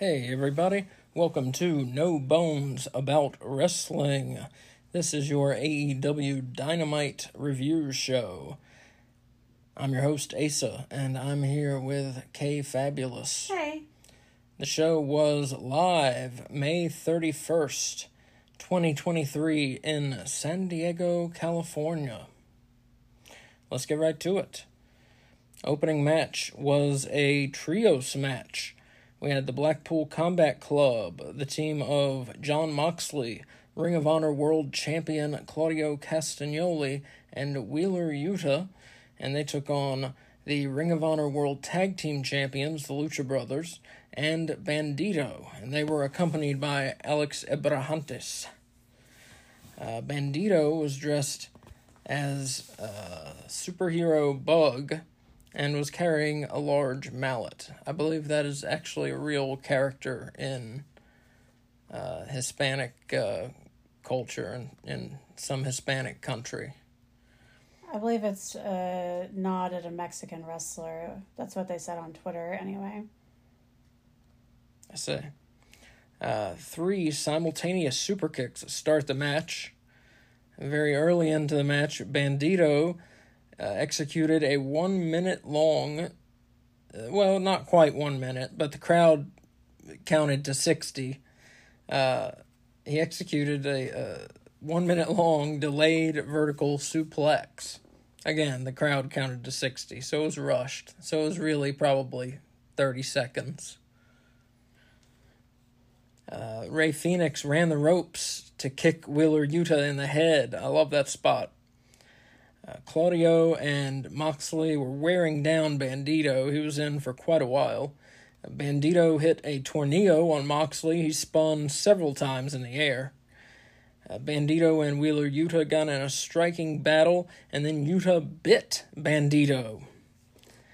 Hey, everybody. Welcome to No Bones About Wrestling. This is your AEW Dynamite review show. I'm your host, Asa, and I'm here with Kay Fabulous. Hey. The show was live May 31st, 2023, in San Diego, California. Let's get right to it. Opening match was a trios match. We had the Blackpool Combat Club, the team of Jon Moxley, Ring of Honor World Champion Claudio Castagnoli, and Wheeler Yuta, and they took on the Ring of Honor World Tag Team Champions, the Lucha Brothers, and Bandito, and they were accompanied by Alex Abrahantes. Uh, Bandito was dressed as a superhero bug and was carrying a large mallet. I believe that is actually a real character in uh, Hispanic uh, culture and in some Hispanic country. I believe it's a nod at a Mexican wrestler. That's what they said on Twitter, anyway. I say. Uh, three simultaneous super kicks start the match. Very early into the match, Bandito uh, executed a one minute long, uh, well, not quite one minute, but the crowd counted to 60. Uh, he executed a, a one minute long delayed vertical suplex. Again, the crowd counted to 60, so it was rushed. So it was really probably 30 seconds. Uh, Rey Fenix ran the ropes to kick Wheeler Yuta in the head. I love that spot. Uh, Claudio and Moxley were wearing down Bandito. He was in for quite a while. Bandito hit a tornado on Moxley. He spun several times in the air. Uh, Bandito and Wheeler Yuta got in a striking battle, and then Yuta bit Bandito.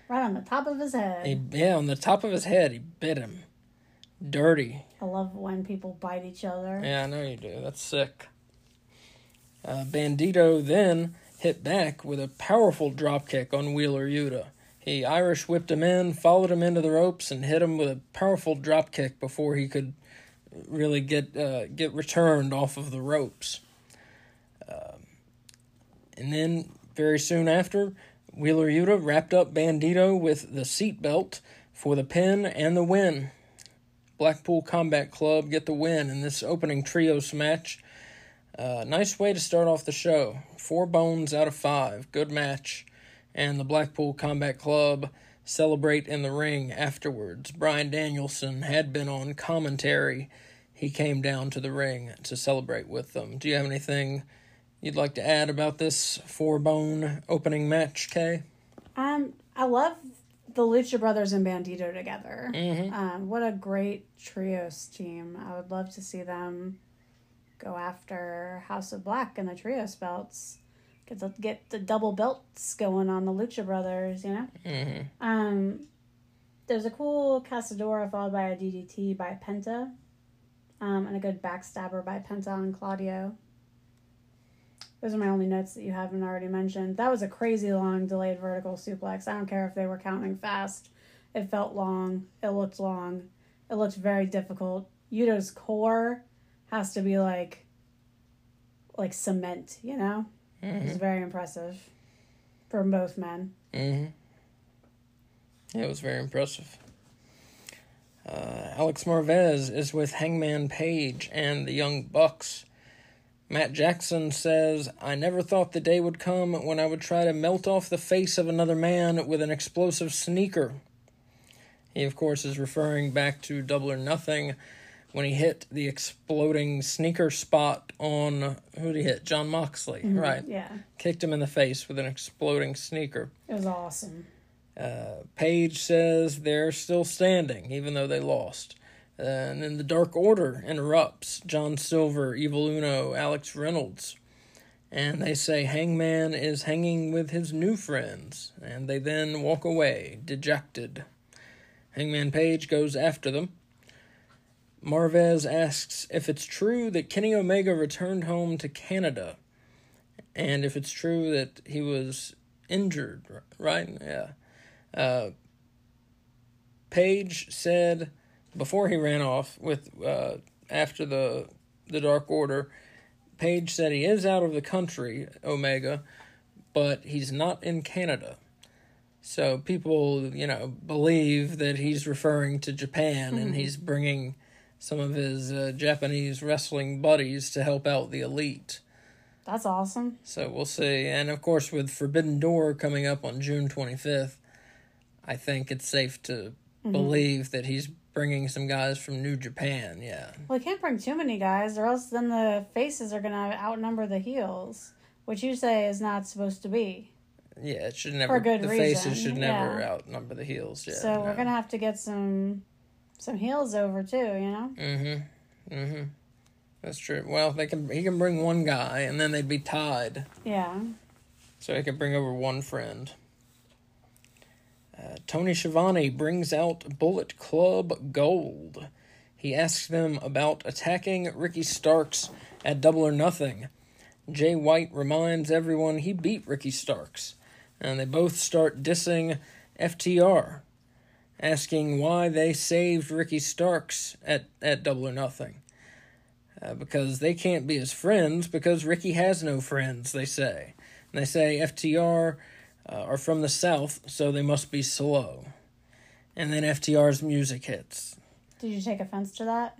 Right on the top of his head. He, yeah, on the top of his head, he bit him. Dirty. I love when people bite each other. Yeah, I know you do. That's sick. Uh, Bandito then hit back with a powerful dropkick on Wheeler Yuta. He Irish whipped him in, followed him into the ropes, and hit him with a powerful dropkick before he could really get uh, get returned off of the ropes. Um, and then very soon after, Wheeler Yuta wrapped up Bandito with the seatbelt for the pin and the win. Blackpool Combat Club get the win in this opening trios match. Uh, nice way to start off the show. Four bones out of five. Good match. And the Blackpool Combat Club celebrate in the ring afterwards. Bryan Danielson had been on commentary. He came down to the ring to celebrate with them. Do you have anything you'd like to add about this four bone opening match, Kay? Um, I love the Lucha Brothers and Bandito together. Mm-hmm. Um, what a great trios team. I would love to see them go after House of Black and the trios belts. Get the get the double belts going on the Lucha Brothers, you know. Mm-hmm. Um, there's a cool Casadora followed by a DDT by Penta, um, and a good backstabber by Penta on Claudio. Those are my only notes that you haven't already mentioned. That was a crazy long delayed vertical suplex. I don't care if they were counting fast. It felt long. It looked long. It looked very difficult. Yuta's core has to be like like cement, you know? It was very impressive from both men. Mm-hmm. Yeah, it was very impressive. Uh, Alex Marvez is with Hangman Page and the Young Bucks. Matt Jackson says, I never thought the day would come when I would try to melt off the face of another man with an explosive sneaker. He, of course, is referring back to Double or Nothing when he hit the exploding sneaker spot on who did he hit? Jon Moxley, right? Yeah. Kicked him in the face with an exploding sneaker. It was awesome. Uh, Page says they're still standing, even though they lost. Uh, and then the Dark Order interrupts John Silver, Evil Uno, Alex Reynolds. And they say Hangman is hanging with his new friends. And they then walk away, dejected. Hangman Page goes after them. Marvez asks if it's true that Kenny Omega returned home to Canada. And if it's true that he was injured, right? Yeah. Uh, Page said before he ran off with uh, after the the Dark Order, Page said he is out of the country, Omega, but he's not in Canada. So people, you know, believe that he's referring to Japan mm-hmm. and he's bringing some of his uh, Japanese wrestling buddies to help out the elite. That's awesome. So we'll see. And of course, with Forbidden Door coming up on June 25th, I think it's safe to mm-hmm. believe that he's bringing some guys from New Japan. Yeah. Well, he can't bring too many guys, or else then the faces are going to outnumber the heels, which you say is not supposed to be. Yeah, it should never. For good the reason. faces should never yeah. outnumber the heels. Yeah. So no. we're gonna have to get some some heels over too. You know. Mm-hmm. Mm-hmm. That's true. Well, they can. He can bring one guy, and then they'd be tied. Yeah. So he can bring over one friend. Uh, Tony Schiavone brings out Bullet Club Gold. He asks them about attacking Ricky Starks at Double or Nothing. Jay White reminds everyone he beat Ricky Starks and they both start dissing FTR, asking why they saved Ricky Starks at, at Double or Nothing. Uh, because they can't be his friends because Ricky has no friends, they say. And they say FTR uh, are from the South, so they must be slow. And then FTR's music hits. Did you take offense to that?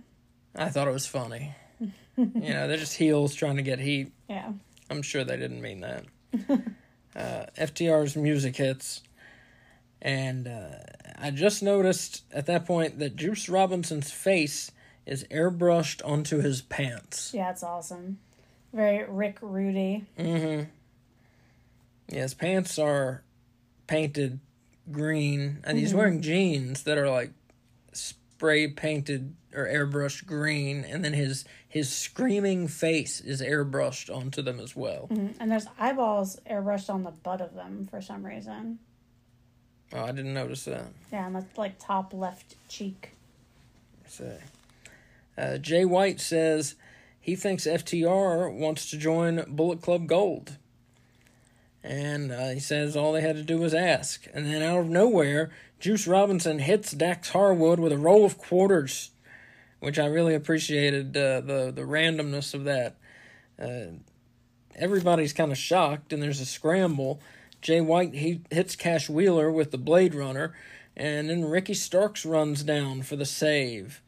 I thought it was funny. you know, they're just heels trying to get heat. Yeah. I'm sure they didn't mean that. uh, FTR's music hits. And uh, I just noticed at that point that Juice Robinson's face is airbrushed onto his pants. Yeah, it's awesome. Very Rick Rude. Mm-hmm. Yeah, his pants are painted green, and mm-hmm. he's wearing jeans that are like spray painted or airbrushed green, and then his his screaming face is airbrushed onto them as well. Mm-hmm. And there's eyeballs airbrushed on the butt of them for some reason. Oh, I didn't notice that. Yeah, on the like top left cheek. See. Uh, Jay White says he thinks FTR wants to join Bullet Club Gold. And uh, he says all they had to do was ask. And then out of nowhere, Juice Robinson hits Dax Harwood with a roll of quarters, which I really appreciated uh, the the randomness of that. Uh, everybody's kind of shocked, and there's a scramble. Jay White he hits Cash Wheeler with the Blade Runner, and then Ricky Starks runs down for the save.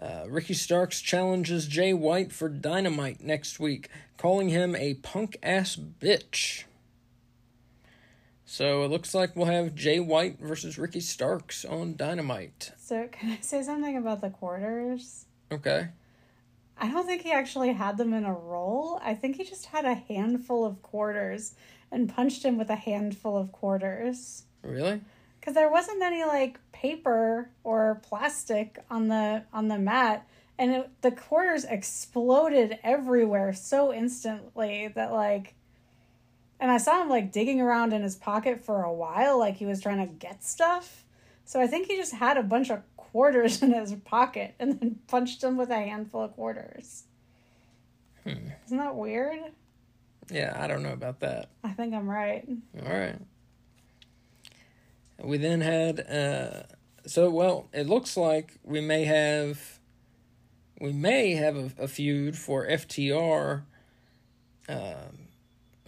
Uh, Ricky Starks challenges Jay White for Dynamite next week, calling him a punk ass bitch. So it looks like we'll have Jay White versus Ricky Starks on Dynamite. So can I say something about the quarters? Okay. I don't think he actually had them in a roll. I think he just had a handful of quarters and punched him with a handful of quarters. Really? Because there wasn't any like paper or plastic on the on the mat, and it, the quarters exploded everywhere so instantly that like and I saw him like digging around in his pocket for a while, like he was trying to get stuff. So I think he just had a bunch of quarters in his pocket and then punched him with a handful of quarters. Hmm. Isn't that weird? Yeah, I don't know about that. I think I'm right. All right. We then had uh so well, it looks like we may have we may have a, a feud for FTR um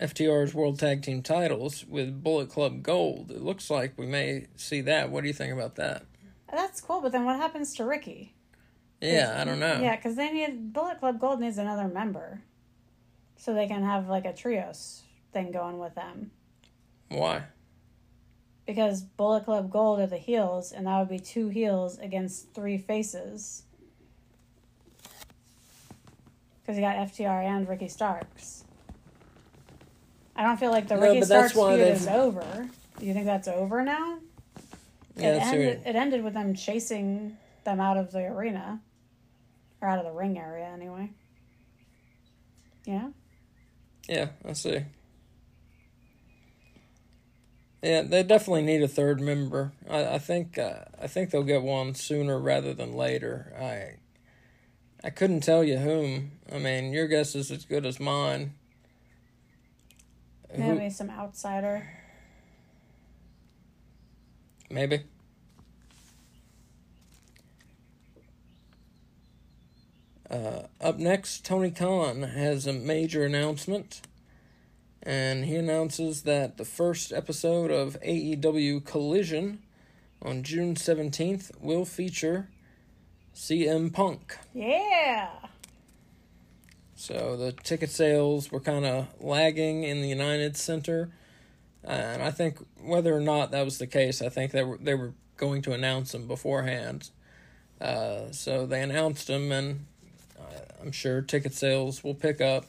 FTR's World Tag Team titles with Bullet Club Gold. It looks like we may see that. What do you think about that? That's cool, but then what happens to Ricky? Yeah, I don't know. Yeah, because they need Bullet Club Gold needs another member, so they can have like a trios thing going with them. Why? Because Bullet Club Gold are the heels, and that would be two heels against three faces. Because you got FTR and Ricky Starks. I don't feel like the no, Ricky Starks feud is over. Do you think that's over now? Yeah, it ended, it ended with them chasing them out of the arena. Or out of the ring area, anyway. Yeah? Yeah, I see. Yeah, they definitely need a third member. I, I think uh, I think they'll get one sooner rather than later. I I couldn't tell you whom. I mean, your guess is as good as mine. Maybe some outsider. Maybe. Uh, up next, Tony Khan has a major announcement, and he announces that the first episode of AEW Collision on June 17th will feature CM Punk. Yeah. So the ticket sales were kind of lagging in the United Center, and I think whether or not that was the case, I think they were they were going to announce them beforehand. Uh, so they announced them, and I'm sure ticket sales will pick up,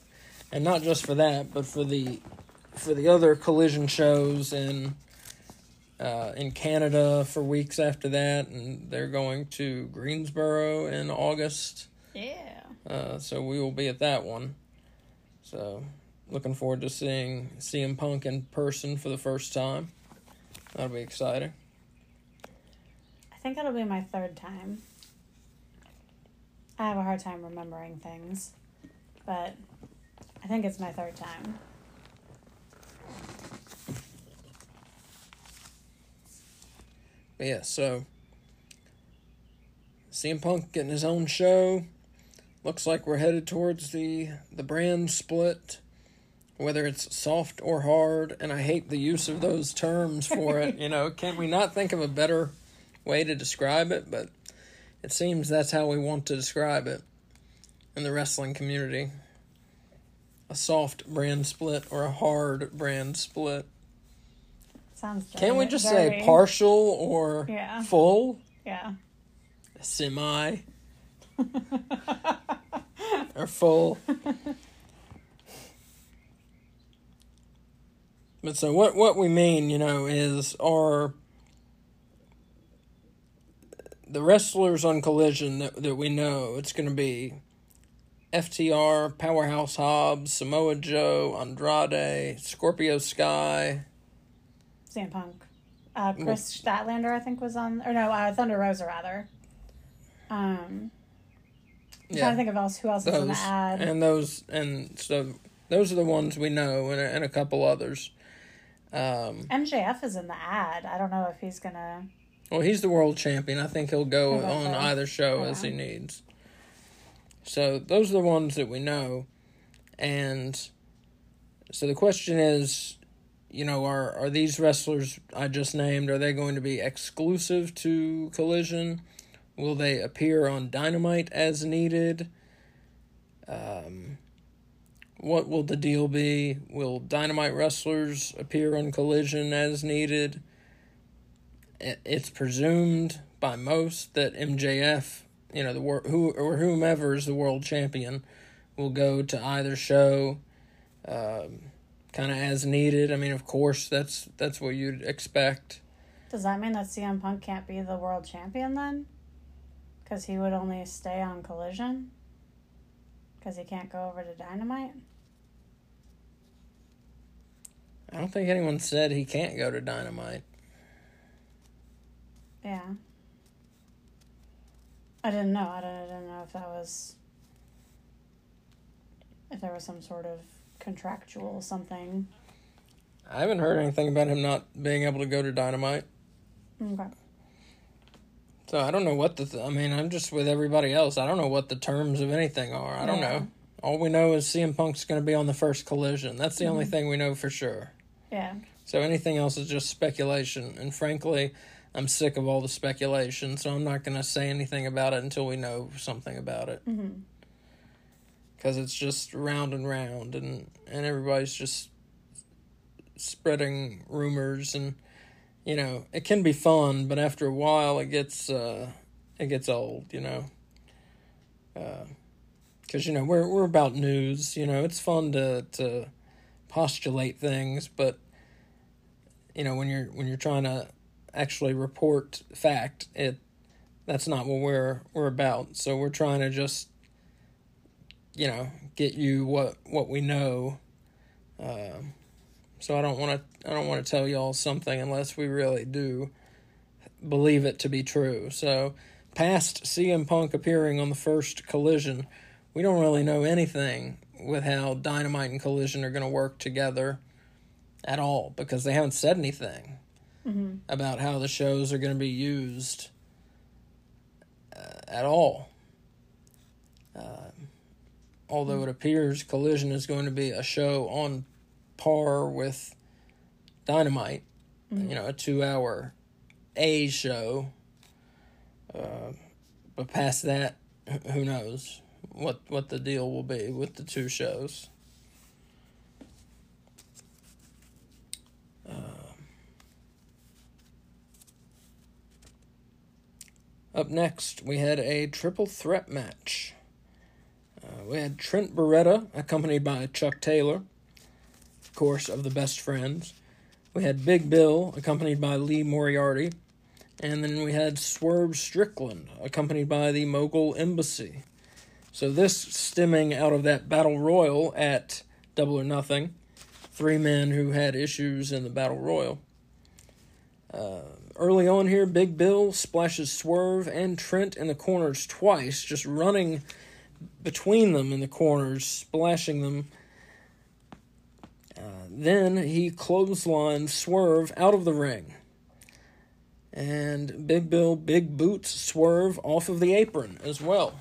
and not just for that, but for the for the other collision shows in uh, in Canada for weeks after that, and they're going to Greensboro in August. Yeah. Uh, so we will be at that one. So looking forward to seeing CM Punk in person for the first time. That'll be exciting. I think it'll be my third time. I have a hard time remembering things, but I think it's my third time. Yeah, so CM Punk getting his own show. Looks like we're headed towards the the brand split, whether it's soft or hard, and I hate the use of those terms for it. You know, can we not think of a better way to describe it? But it seems that's how we want to describe it in the wrestling community. A soft brand split or a hard brand split. Sounds. Can't we just very- say partial or Yeah. full? Yeah. Semi or full. But so what what we mean, you know, is are the wrestlers on Collision that that we know it's going to be FTR, Powerhouse Hobbs, Samoa Joe, Andrade, Scorpio Sky. CM Punk. Uh, Kris Statlander, I think, was on, or no, uh, Thunder Rosa rather. Um, I'm trying to think of else who else is in the those ad. and those and so those are the ones we know and a, and a couple others. Um, MJF is in the ad. I don't know if he's gonna. Well, he's the world champion. I think he'll go on either show as he needs. So those are the ones that we know, and so the question is, you know, are are these wrestlers I just named are they going to be exclusive to Collision? Will they appear on Dynamite as needed? Um, what will the deal be? Will Dynamite wrestlers appear on Collision as needed? It's presumed by most that MJF, you know, the wor- who or whomever is the world champion, will go to either show, um, kind of as needed. I mean, of course, that's that's what you'd expect. Does that mean that CM Punk can't be the world champion then? Because he would only stay on Collision. Because he can't go over to Dynamite. I don't think anyone said he can't go to Dynamite. Yeah. I didn't know. I didn't, I didn't know if that was. If there was some sort of contractual something. I haven't heard anything about him not being able to go to Dynamite. Okay. So I don't know what the. Th- I mean, I'm just with everybody else. I don't know what the terms of anything are. I don't Yeah. know. All we know is CM Punk's going to be on the first collision. That's the only mm-hmm. thing we know for sure. Yeah. So anything else is just speculation. And frankly, I'm sick of all the speculation. So I'm not going to say anything about it until we know something about it. Mm-hmm. Because it's just round and round, and and everybody's just spreading rumors and you know it can be fun but after a while it gets uh it gets old you know because you know we're we're about news you know it's fun to to postulate things but you know when you're when you're trying to actually report fact. It that's not what we're we're about. So we're trying to just you know get you what what we know. Um so I don't want to I don't want to tell y'all something unless we really do believe it to be true. So past CM Punk appearing on the first collision, we don't really know anything with how Dynamite and Collision are going to work together at all because they haven't said anything Mm-hmm. about how the shows are going to be used uh, at all. Uh, although it appears Collision is going to be a show on par with Dynamite, you know, a two hour A show. Uh, but past that, who knows what what the deal will be with the two shows. Up next, we had a triple threat match. Uh, we had Trent Beretta, accompanied by Chuck Taylor, of course, of the best friends. We had Big Bill, accompanied by Lee Moriarty. And then we had Swerve Strickland, accompanied by the Mogul Embassy. So this stemming out of that battle royal at Double or Nothing. Three men who had issues in the battle royal. Uh, early on here, Big Bill splashes Swerve and Trent in the corners twice, just running between them in the corners, splashing them. Uh, then he clotheslines Swerve out of the ring. And Big Bill big boots Swerve off of the apron as well.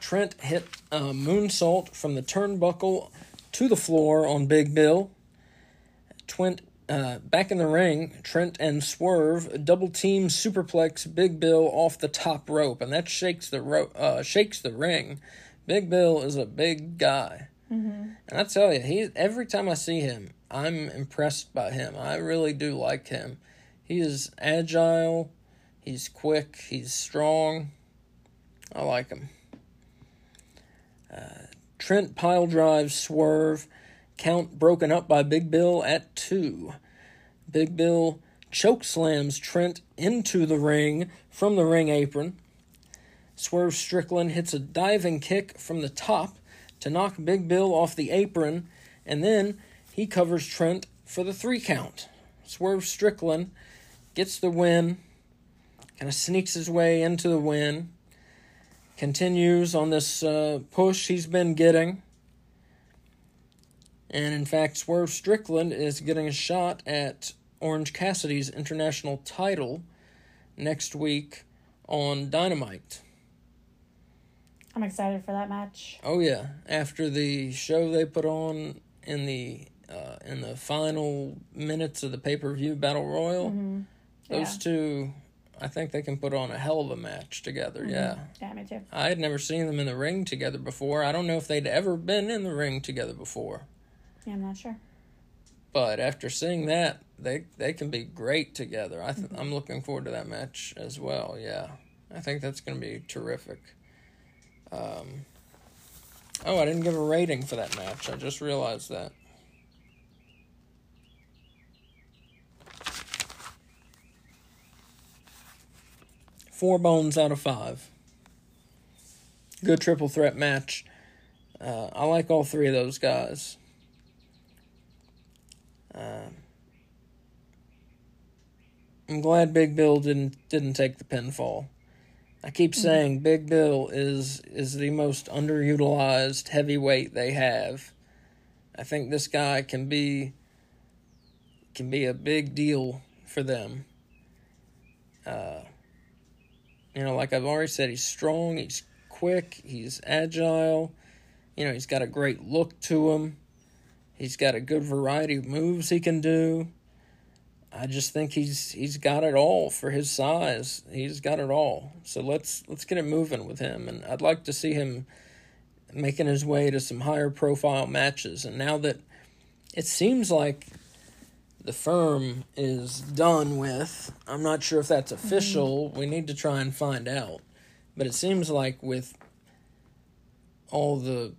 Trent hit a moonsault from the turnbuckle to the floor on Big Bill. Twint uh, back in the ring, Trent and Swerve double team superplex Big Bill off the top rope, and that shakes the ro- uh, shakes the ring. Big Bill is a big guy, and I tell you, he every time I see him, I'm impressed by him. I really do like him. He is agile, he's quick, he's strong. I like him. Uh, Trent pile drives Swerve. Count broken up by Big Bill at two. Big Bill choke slams Trent into the ring from the ring apron. Swerve Strickland hits a diving kick from the top to knock Big Bill off the apron, and then he covers Trent for the three count. Swerve Strickland gets the win, kind of sneaks his way into the win, continues on this uh, push he's been getting. And in fact, Swerve Strickland is getting a shot at Orange Cassidy's international title next week on Dynamite. I'm excited for that match. Oh yeah, after the show they put on in the uh, in the final minutes of the pay per view battle royal, those Yeah. two, I think they can put on a hell of a match together. Yeah, Yeah, me too. I had never seen them in the ring together before. I don't know if they'd ever been in the ring together before. Yeah, I'm not sure. But after seeing that, they they can be great together. I th- I'm looking forward to that match as well. Yeah, I think that's going to be terrific. Um, oh, I didn't give a rating for that match. I just realized that. Four bones out of five. Good triple threat match. Uh, I like all three of those guys. Um, I'm glad Big Bill didn't didn't take the pinfall. I keep saying Big Bill is is the most underutilized heavyweight they have. I think this guy can be can be a big deal for them. Uh, you know, like I've already said, he's strong, he's quick, he's agile. You know, he's got a great look to him. He's got a good variety of moves he can do. I just think he's he's got it all for his size. He's got it all. So let's let's get it moving with him and I'd like to see him making his way to some higher profile matches. And now that it seems like the firm is done with, I'm not sure if that's mm-hmm. official. We need to try and find out. But it seems like with all the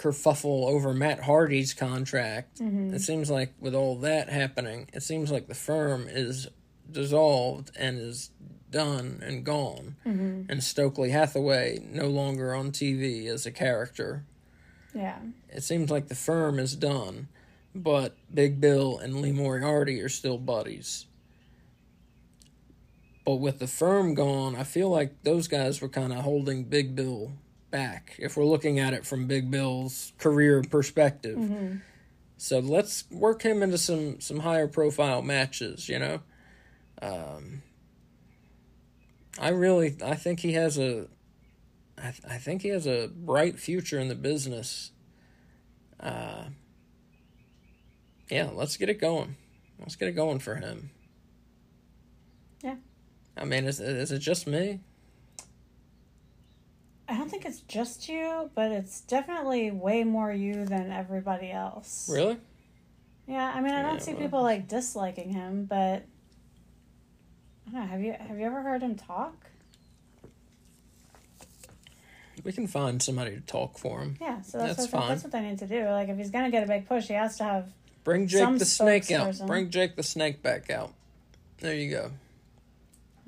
kerfuffle over Matt Hardy's contract. Mm-hmm. It seems like with all that happening, it seems like the firm is dissolved and is done and gone. Mm-hmm. And Stokely Hathaway no longer on TV as a character. Yeah. It seems like the firm is done, but Big Bill and Lee Moriarty are still buddies. But with the firm gone, I feel like those guys were kind of holding Big Bill back if we're looking at it from Big Bill's career perspective. So let's work him into some some higher profile matches, you know. Um I really I think he has a I th- I think he has a bright future in the business. Uh, yeah, let's get it going. Let's get it going for him. Yeah. I mean, is is it just me? I don't think it's just you, but it's definitely way more you than everybody else. Really? Yeah, I mean, I don't Yeah, see well- people like disliking him, but I don't know. Have you have you ever heard him talk? We can find somebody to talk for him. Yeah, so that's, That's what fine. that's what they need to do. Like, if he's gonna get a big push, he has to have. Bring Jake the snake out. Bring Jake the snake back out. There you go.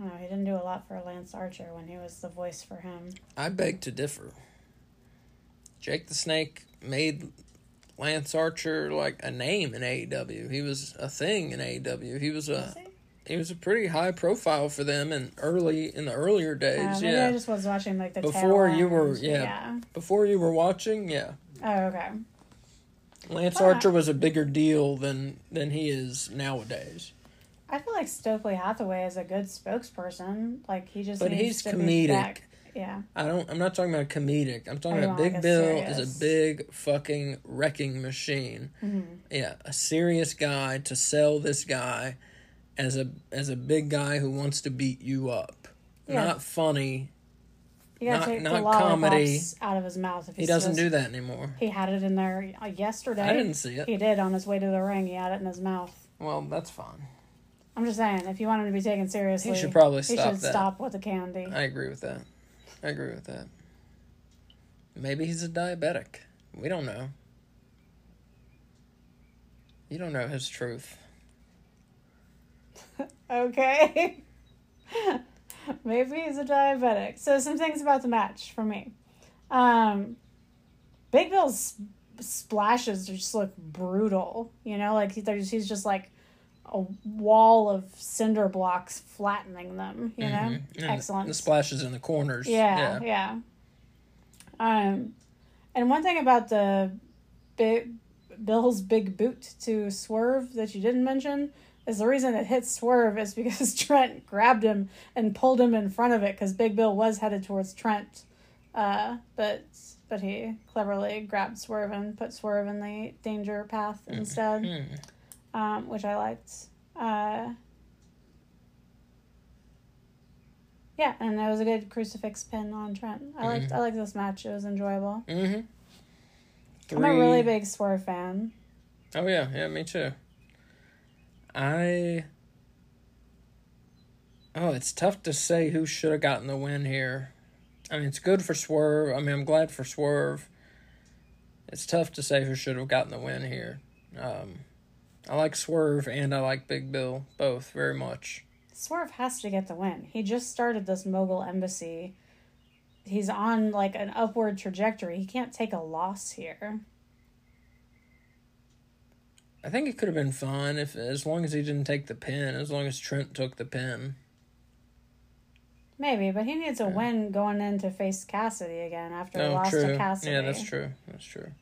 I don't know, he didn't do a lot for Lance Archer when he was the voice for him. I beg to differ. Jake the Snake made Lance Archer like a name in AEW. He was a thing in AEW. He was Was a he? he was a pretty high profile for them in early in the earlier days. Uh, yeah, I just was watching like the Before you were- end. yeah. before you were watching, yeah, Oh, okay. Lance. Archer was a bigger deal than than he is nowadays. I feel like Stokely Hathaway is a good spokesperson. Like he just But needs he's comedic. Yeah. I don't. I'm not talking about comedic. I'm talking about Big like, Bill serious- is a big fucking wrecking machine. Mm-hmm. Yeah, a serious guy to sell this guy as a as a big guy who wants to beat you up. Yeah. Not funny. You gotta Not- take not the comedy. out of his mouth. If He doesn't do that anymore. He had it in there yesterday. I didn't see it. He did on his way to the ring. He had it in his mouth. Well, that's fine. I'm just saying, if you want him to be taken seriously, He should probably stop. he should that. stop with the candy. I agree with that. I agree with that. Maybe he's a diabetic. We don't know. You don't know his truth. Okay. Maybe he's a diabetic. So some things about the match for me. Um, Big Bill's splashes just look brutal. You know, like he- there's he's just like a wall of cinder blocks flattening them. You know, Mhm. And excellent. The splashes in the corners. Yeah, yeah. Um, and one thing about the big Bill's big boot to Swerve that you didn't mention is the reason it hit Swerve is because Trent grabbed him and pulled him in front of it because Big Bill was headed towards Trent, uh, but but he cleverly grabbed Swerve and put Swerve in the danger path instead, Hmm. Um, which I liked. Uh, yeah, and it was a good crucifix pin on Trent. I liked I liked this match. It was enjoyable. Mm-hmm. I'm a really big Swerve fan. Oh yeah, yeah, me too. I. Oh, it's tough to say who should have gotten the win here. I mean, it's good for Swerve. I mean, I'm glad for Swerve. It's tough to say who should have gotten the win here. Um, I like Swerve and I like Big Bill both very much. Swerve has to get the win. He just started this mogul embassy. He's on like an upward trajectory. He can't take a loss here. I think it could have been fine if, as long as he didn't take the pin, as long as Trent took the pin. Maybe, but he needs a win going in to face Cassidy again after he Oh, lost true. to Cassidy. Yeah, that's true. That's true.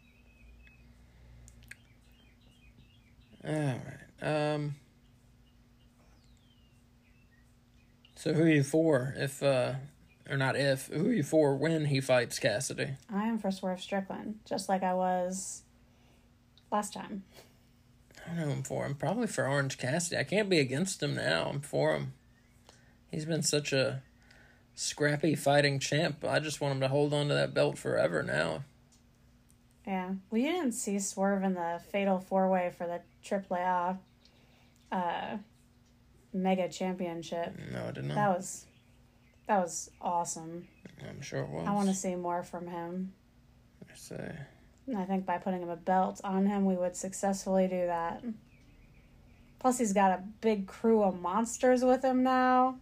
All right. Um. So who are you for? If uh, or not if who are you for when he fights Cassidy? I am for Swerve Strickland, just like I was last time. I don't know who I'm for. I'm probably for Orange Cassidy. I can't be against him now. I'm for him. He's been such a scrappy fighting champ. I just want him to hold on to that belt forever now. Yeah. Well, you didn't see Swerve in the Fatal Four Way for the AAA uh, Mega Championship. No, I did not. That was that was awesome. I'm sure it was. I want to see more from him. Let's see. And I think by putting him a belt on him, we would successfully do that. Plus, he's got a big crew of monsters with him now,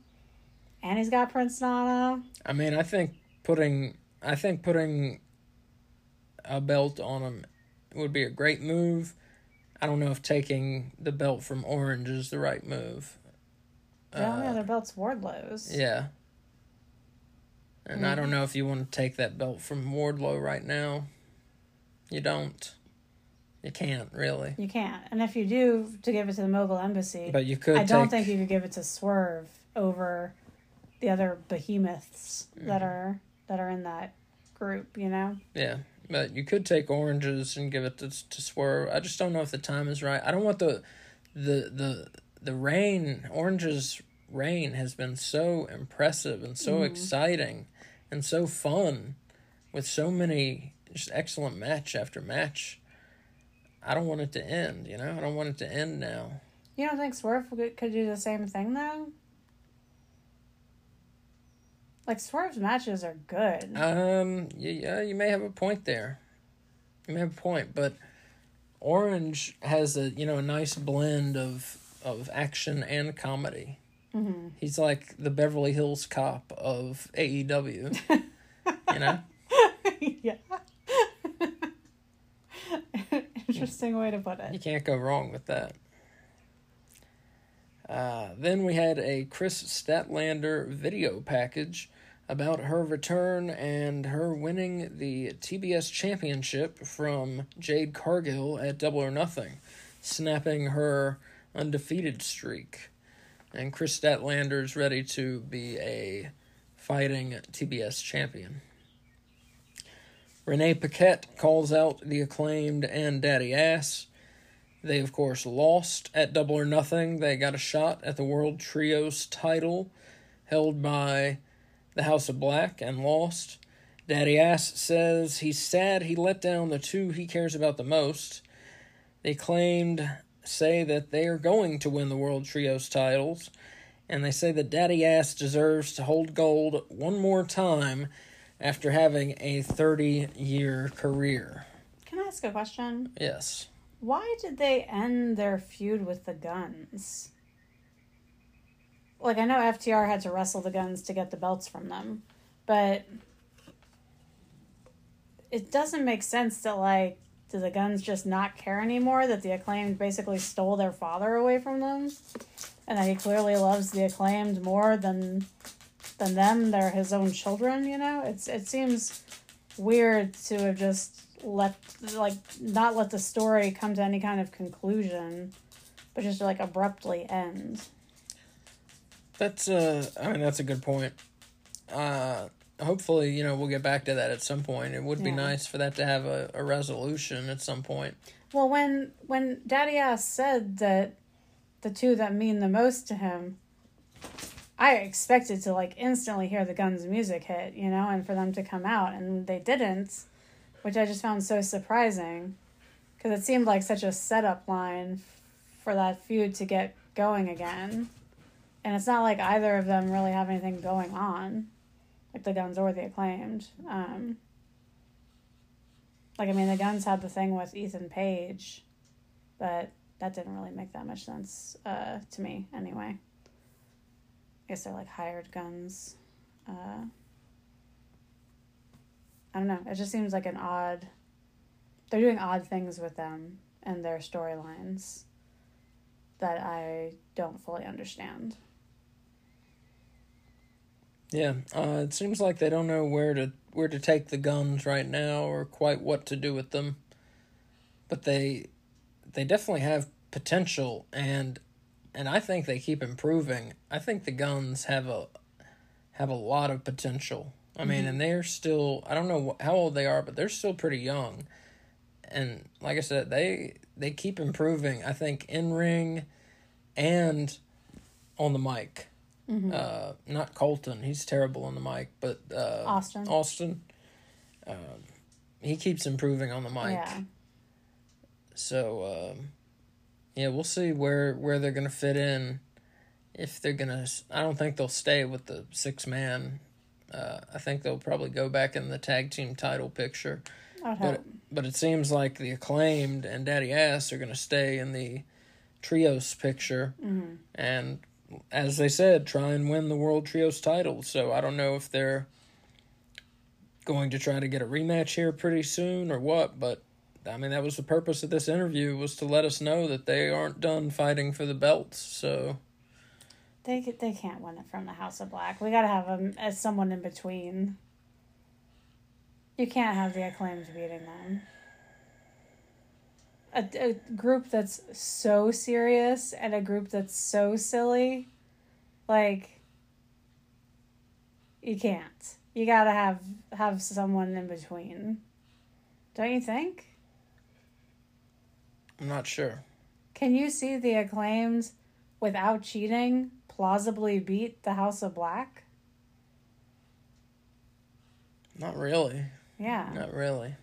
and he's got Prince Nana. I mean, I think putting I think putting a belt on him would be a great move. I don't know if taking the belt from Orange is the right move. The only Uh, other belt's Wardlow's. Yeah. And I Mm-hmm. don't know if you want to take that belt from Wardlow right now. You don't. You can't really. You can't. And if you do, to give it to the Mogul Embassy, But you could I don't think you could give it to Swerve over the other behemoths that Mm-hmm. are that are in that group. You know. Yeah, but you could take oranges and give it to to Swerve. I just don't know if the time is right. I don't want the the the the reign oranges reign has been so impressive and so mm. exciting and so fun with so many just excellent match after match. I don't want it to end, you know? I don't want it to end now. You don't think Swerve could do the same thing though? Like Swerve's matches are good. Um, yeah, you may have a point there. You may have a point, but Orange has a you know a nice blend of of action and comedy. Mm-hmm. He's like the Beverly Hills Cop of AEW. you know. yeah. Interesting way to put it. You can't go wrong with that. Uh, then we had a Kris Statlander video package about her return and her winning the TBS championship from Jade Cargill at Double or Nothing, snapping her undefeated streak. And Kris Statlander's ready to be a fighting TBS champion. Renee Paquette calls out the acclaimed and Daddy Ass. They, of course, lost at Double or Nothing. They got a shot at the World Trios title held by the House of Black and lost. Daddy Ass says he's sad he let down the two he cares about the most. The Acclaimed say that they are going to win the World Trios titles, and they say that Daddy Ass deserves to hold gold one more time after having a 30 year career. Can I ask a question? Yes. Why did they end their feud with the Gunns? Like I know FTR had to wrestle the Gunns to get the belts from them, but it doesn't make sense that like do the Gunns just not care anymore that the acclaimed basically stole their father away from them? And that he clearly loves the acclaimed more than than them. They're his own children you know? It's it seems weird to have just let like not let the story come to any kind of conclusion but just like abruptly end that's uh, I mean that's a good point. Uh, hopefully, you know, we'll get back to that at some point. It would be yeah. nice for that to have a, a resolution at some point. Well, when when Daddy Ass said that the two that mean the most to him, I expected to like instantly hear the Gunns music hit, you know, and for them to come out, and they didn't, which I just found so surprising, because it seemed like such a setup line for that feud to get going again and it's not like either of them really have anything going on, like the Gunns or the acclaimed. Um, like I mean, the Gunns had the thing with Ethan Page, but that didn't really make that much sense uh, to me anyway. I guess they're like hired guns. Uh, I don't know. It just seems like an odd. They're doing odd things with them and their storylines that I don't fully understand. Yeah, uh, it seems like they don't know where to where to take the Gunns right now, or quite what to do with them. But they they definitely have potential, and and I think they keep improving. I think the Gunns have a have a lot of potential. I mean, mm-hmm. and they're still I don't know how old they are, but they're still pretty young. And like I said, they they keep improving. I think in ring and on the mic. Mm-hmm. Uh, not Colten. He's terrible on the mic, but uh, Austin. Austin. Um, he keeps improving on the mic. Yeah. So, um, yeah, we'll see where where they're gonna fit in. If they're gonna, I don't think they'll stay with the six man. Uh, I think they'll probably go back in the tag team title picture. I'd but but it seems like the acclaimed and Daddy Ass are gonna stay in the trios picture, mm-hmm. and as they said, try and win the World Trios title. So I don't know if they're going to try to get a rematch here pretty soon or what, but I mean that was the purpose of this interview was to let us know that they aren't done fighting for the belts. So they they can't win it from the House of Black. We got to have them as someone in between. You can't have the acclaimed beating them a, a group that's so serious and a group that's so silly like you can't you gotta have have someone in between. Don't you think? I'm not sure. Can you see the acclaimed without cheating plausibly beat the House of Black? Not really. Yeah. Not really.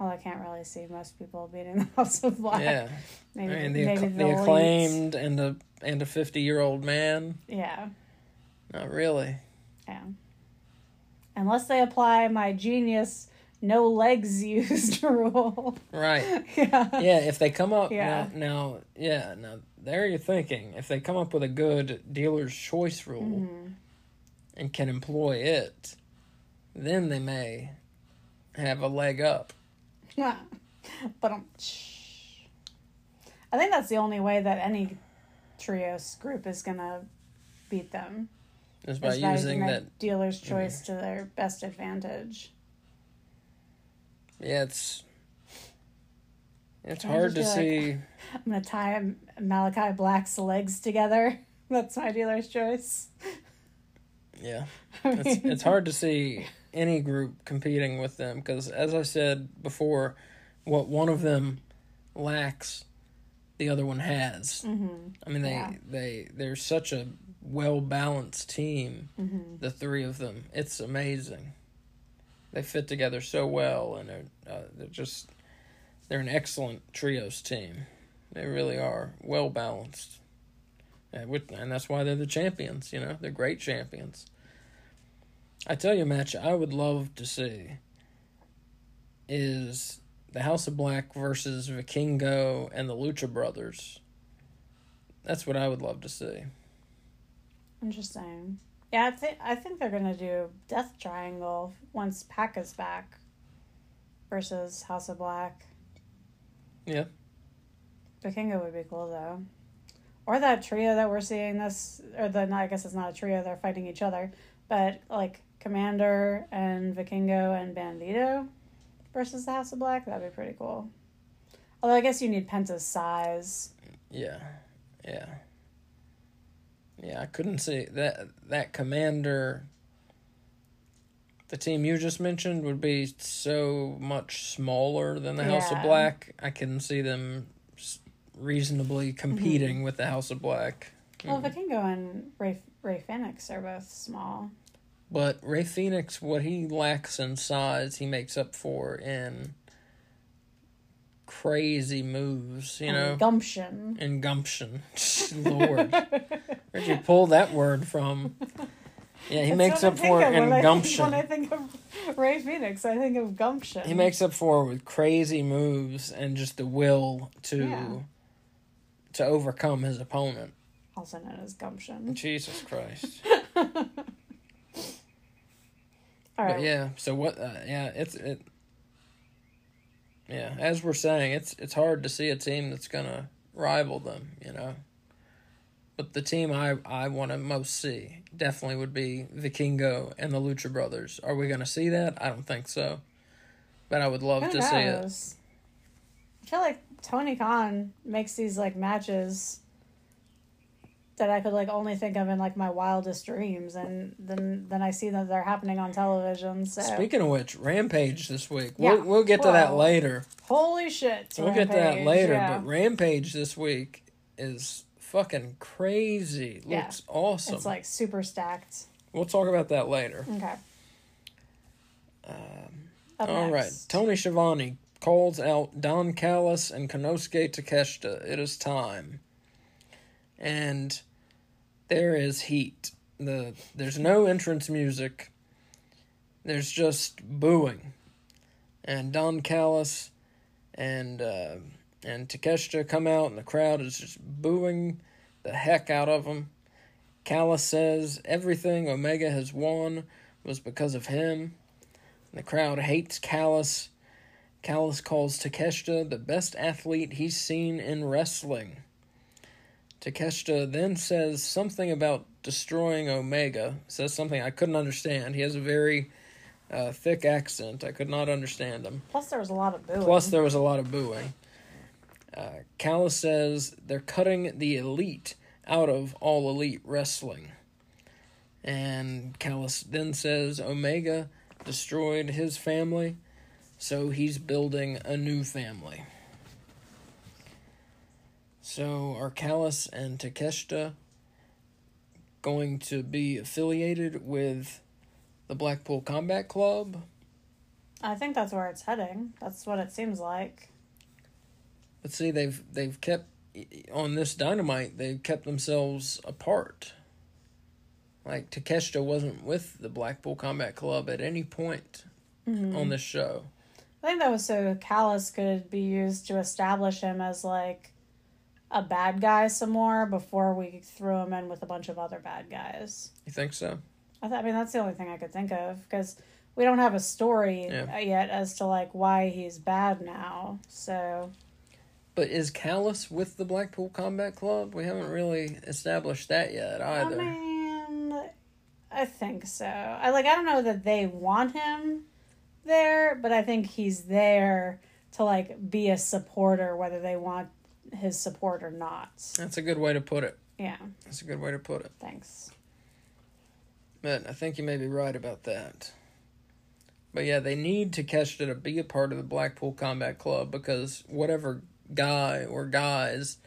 Well, I can't really see most people beating the House of Black. Yeah. Maybe, I mean the, maybe acc- the, the acclaimed and a and a 50 year old man. Yeah. Not really. Yeah. Unless they apply my genius no legs used rule. Right. yeah. Yeah, if they come up Yeah. now, now, yeah, now there you're thinking. If they come up with a good dealer's choice rule Mm-hmm. and can employ it, then they may have a leg up. but um, I think that's the only way that any trios group is gonna beat them. Is by is by using that. dealer's choice to their best advantage. Yeah, it's it's hard to be see. I'm gonna tie Malachi Black's legs together. That's my dealer's choice. Yeah, I it's it's hard to see any group competing with them because, as I said before, what one of them lacks, the other one has. mhm. I mean, they Yeah. they they're such a well balanced team. Mhm. The three of them, it's amazing. They fit together so well, and they're uh, they're just they're an excellent trios team. They really are well balanced, and that's why they're the champions. You know, they're great champions. I tell you, a match I would love to see is the House of Black versus Vikingo and the Lucha Brothers. That's what I would love to see. Interesting. Yeah, I think I think they're gonna do Death Triangle once Pac is back versus House of Black. Yeah. Vikingo would be cool though. Or that trio that we're seeing this or the no, I guess it's not a trio, they're fighting each other. But like Komander and Vikingo and Bandito versus the House of Black, that'd be pretty cool. Although I guess you need Penta's size. Yeah, yeah, yeah. I couldn't see that that Komander. The team you just mentioned would be so much smaller than the House of Black. I can see them reasonably competing mm-hmm. with the House of Black. Well, mm-hmm. Vikingo and Rey Rey Fenix are both small. But Rey Fenix, what he lacks in size, he makes up for in crazy moves. You and know, gumption. and gumption. Lord, where'd you pull that word from? Yeah, he That's makes up for it in when I think- gumption. When I think of Rey Fenix, I think of gumption. He makes up for it with crazy moves and just the will to Yeah. to overcome his opponent. also known as gumption. Jesus Christ! All right. But yeah, so what? Uh, yeah, it's it. Yeah, as we're saying, it's it's hard to see a team that's gonna rival them. You know. But the team I, I want to most see definitely would be Vikingo and the Lucha Brothers. Are we to see that? I don't think so. But I would love Who to see it. knows? I feel like Tony Khan makes these like matches that I could like only think of in like my wildest dreams, and then then I see that they're happening on television. So Speaking of which, Rampage this week. Yeah, We'll we'll get to that later. holy shit! We'll get to that later. yeah. But Rampage this week is fucking crazy. Yeah. Looks awesome. it's like super stacked. we'll talk about that later. Okay. Um, all right. Tony Schiavone calls out Don Callis and Konosuke Takeshita. It is time. And there is heat. The there's no entrance music. There's just booing. And Don Callis and uh, and Takeshita come out and the crowd is just booing the heck out of them. Callis says everything Omega has won was because of him. And The crowd hates Callis. Callis calls Takeshita the best athlete he's seen in wrestling. Takeshita then says something about destroying Omega. Says something I couldn't understand. He has a very uh, thick accent. I could not understand him. Plus, there was a lot of booing. Plus, there was a lot of booing. Uh, Callis says they're cutting the elite out of all elite wrestling. And Callis then says Omega destroyed his family, so he's building a new family. So are Callis and Takeshita going to be affiliated with the Blackpool Combat Club? I think that's where it's heading. That's what it seems like. But see, they've they've kept on this dynamite. They've kept themselves apart. Like Takeshita wasn't with the Blackpool Combat Club at any point Mm-hmm. on this show. I think that was so Callis could be used to establish him as like a bad guy some more before we threw him in with a bunch of other bad guys. You think so? I, th- I mean, that's the only thing I could think of because we don't have a story Yeah. yet as to like why he's bad now. So But is Callis with the Blackpool Combat Club? We haven't really established that yet either. I mean, I think so. I like. I don't know that they want him there, but I think he's there to like be a supporter, whether they want his support or not. That's a good way to put it. Yeah. That's a good way to put it. Thanks. But I think you may be right about that. But yeah, they need Takeshita to be a part of the Blackpool Combat Club because whatever guy or guys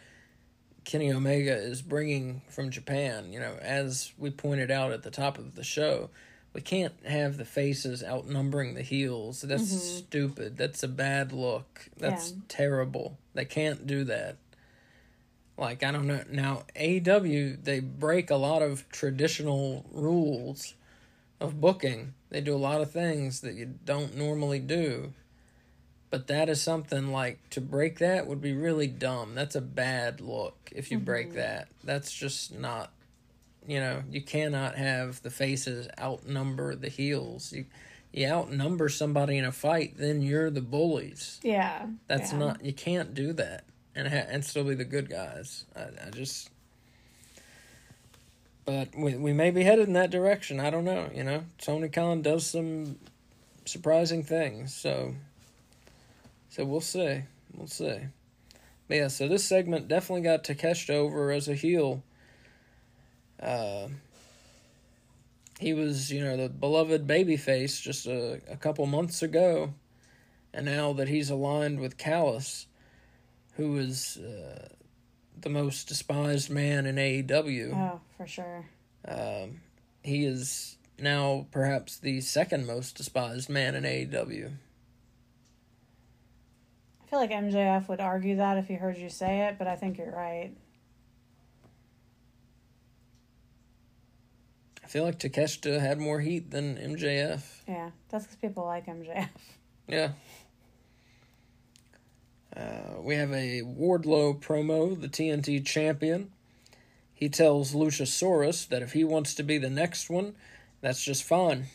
Kenny Omega is bringing from Japan, you know, as we pointed out at the top of the show, we can't have the faces outnumbering the heels. That's mm-hmm. stupid. That's a bad look. That's Yeah. terrible. They can't do that. Like I don't know now AEW they break a lot of traditional rules of booking. They do a lot of things that you don't normally do. But that is something like to break that would be really dumb. That's a bad look if you break mm-hmm. that. That's just not you know, you cannot have the faces outnumber the heels. You you outnumber somebody in a fight, then you're the bullies. Yeah. That's yeah. not you can't do that and ha- and still be the good guys. I, I just but we we may be headed in that direction. I don't know, you know. Tony Khan does some surprising things, so so we'll see. We'll see. But yeah, so this segment definitely got Takeshita over as a heel. Uh, he was, you know, the beloved babyface just a, a couple months ago. And now that he's aligned with Callis, who is uh, the most despised man in AEW, Oh, for sure. um, he is now perhaps the second most despised man in AEW. I feel like MJF would argue that if he heard you say it, but I think you're right. Feel like Takeshita had more heat than MJF. Yeah, that's because people like MJF. Yeah. Uh, we have a Wardlow promo, the TNT champion. He tells Luchasaurus that if he wants to be the next one, that's just fine.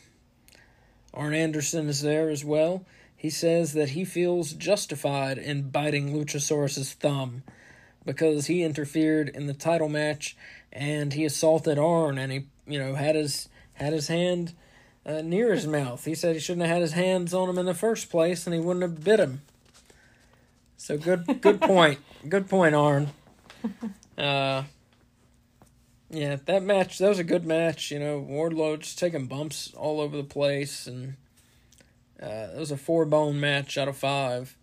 Arn Anderson is there as well. He says that he feels justified in biting Luchasaurus's thumb because he interfered in the title match and he assaulted Arn and he, you know, had his had his hand uh, near his mouth. He said he shouldn't have had his hands on him in the first place, and he wouldn't have bit him. So good, good point. Good point, Arn. Uh, yeah, that match that was a good match. You know, Wardlow just taking bumps all over the place, and uh, it was a four bone match out of five.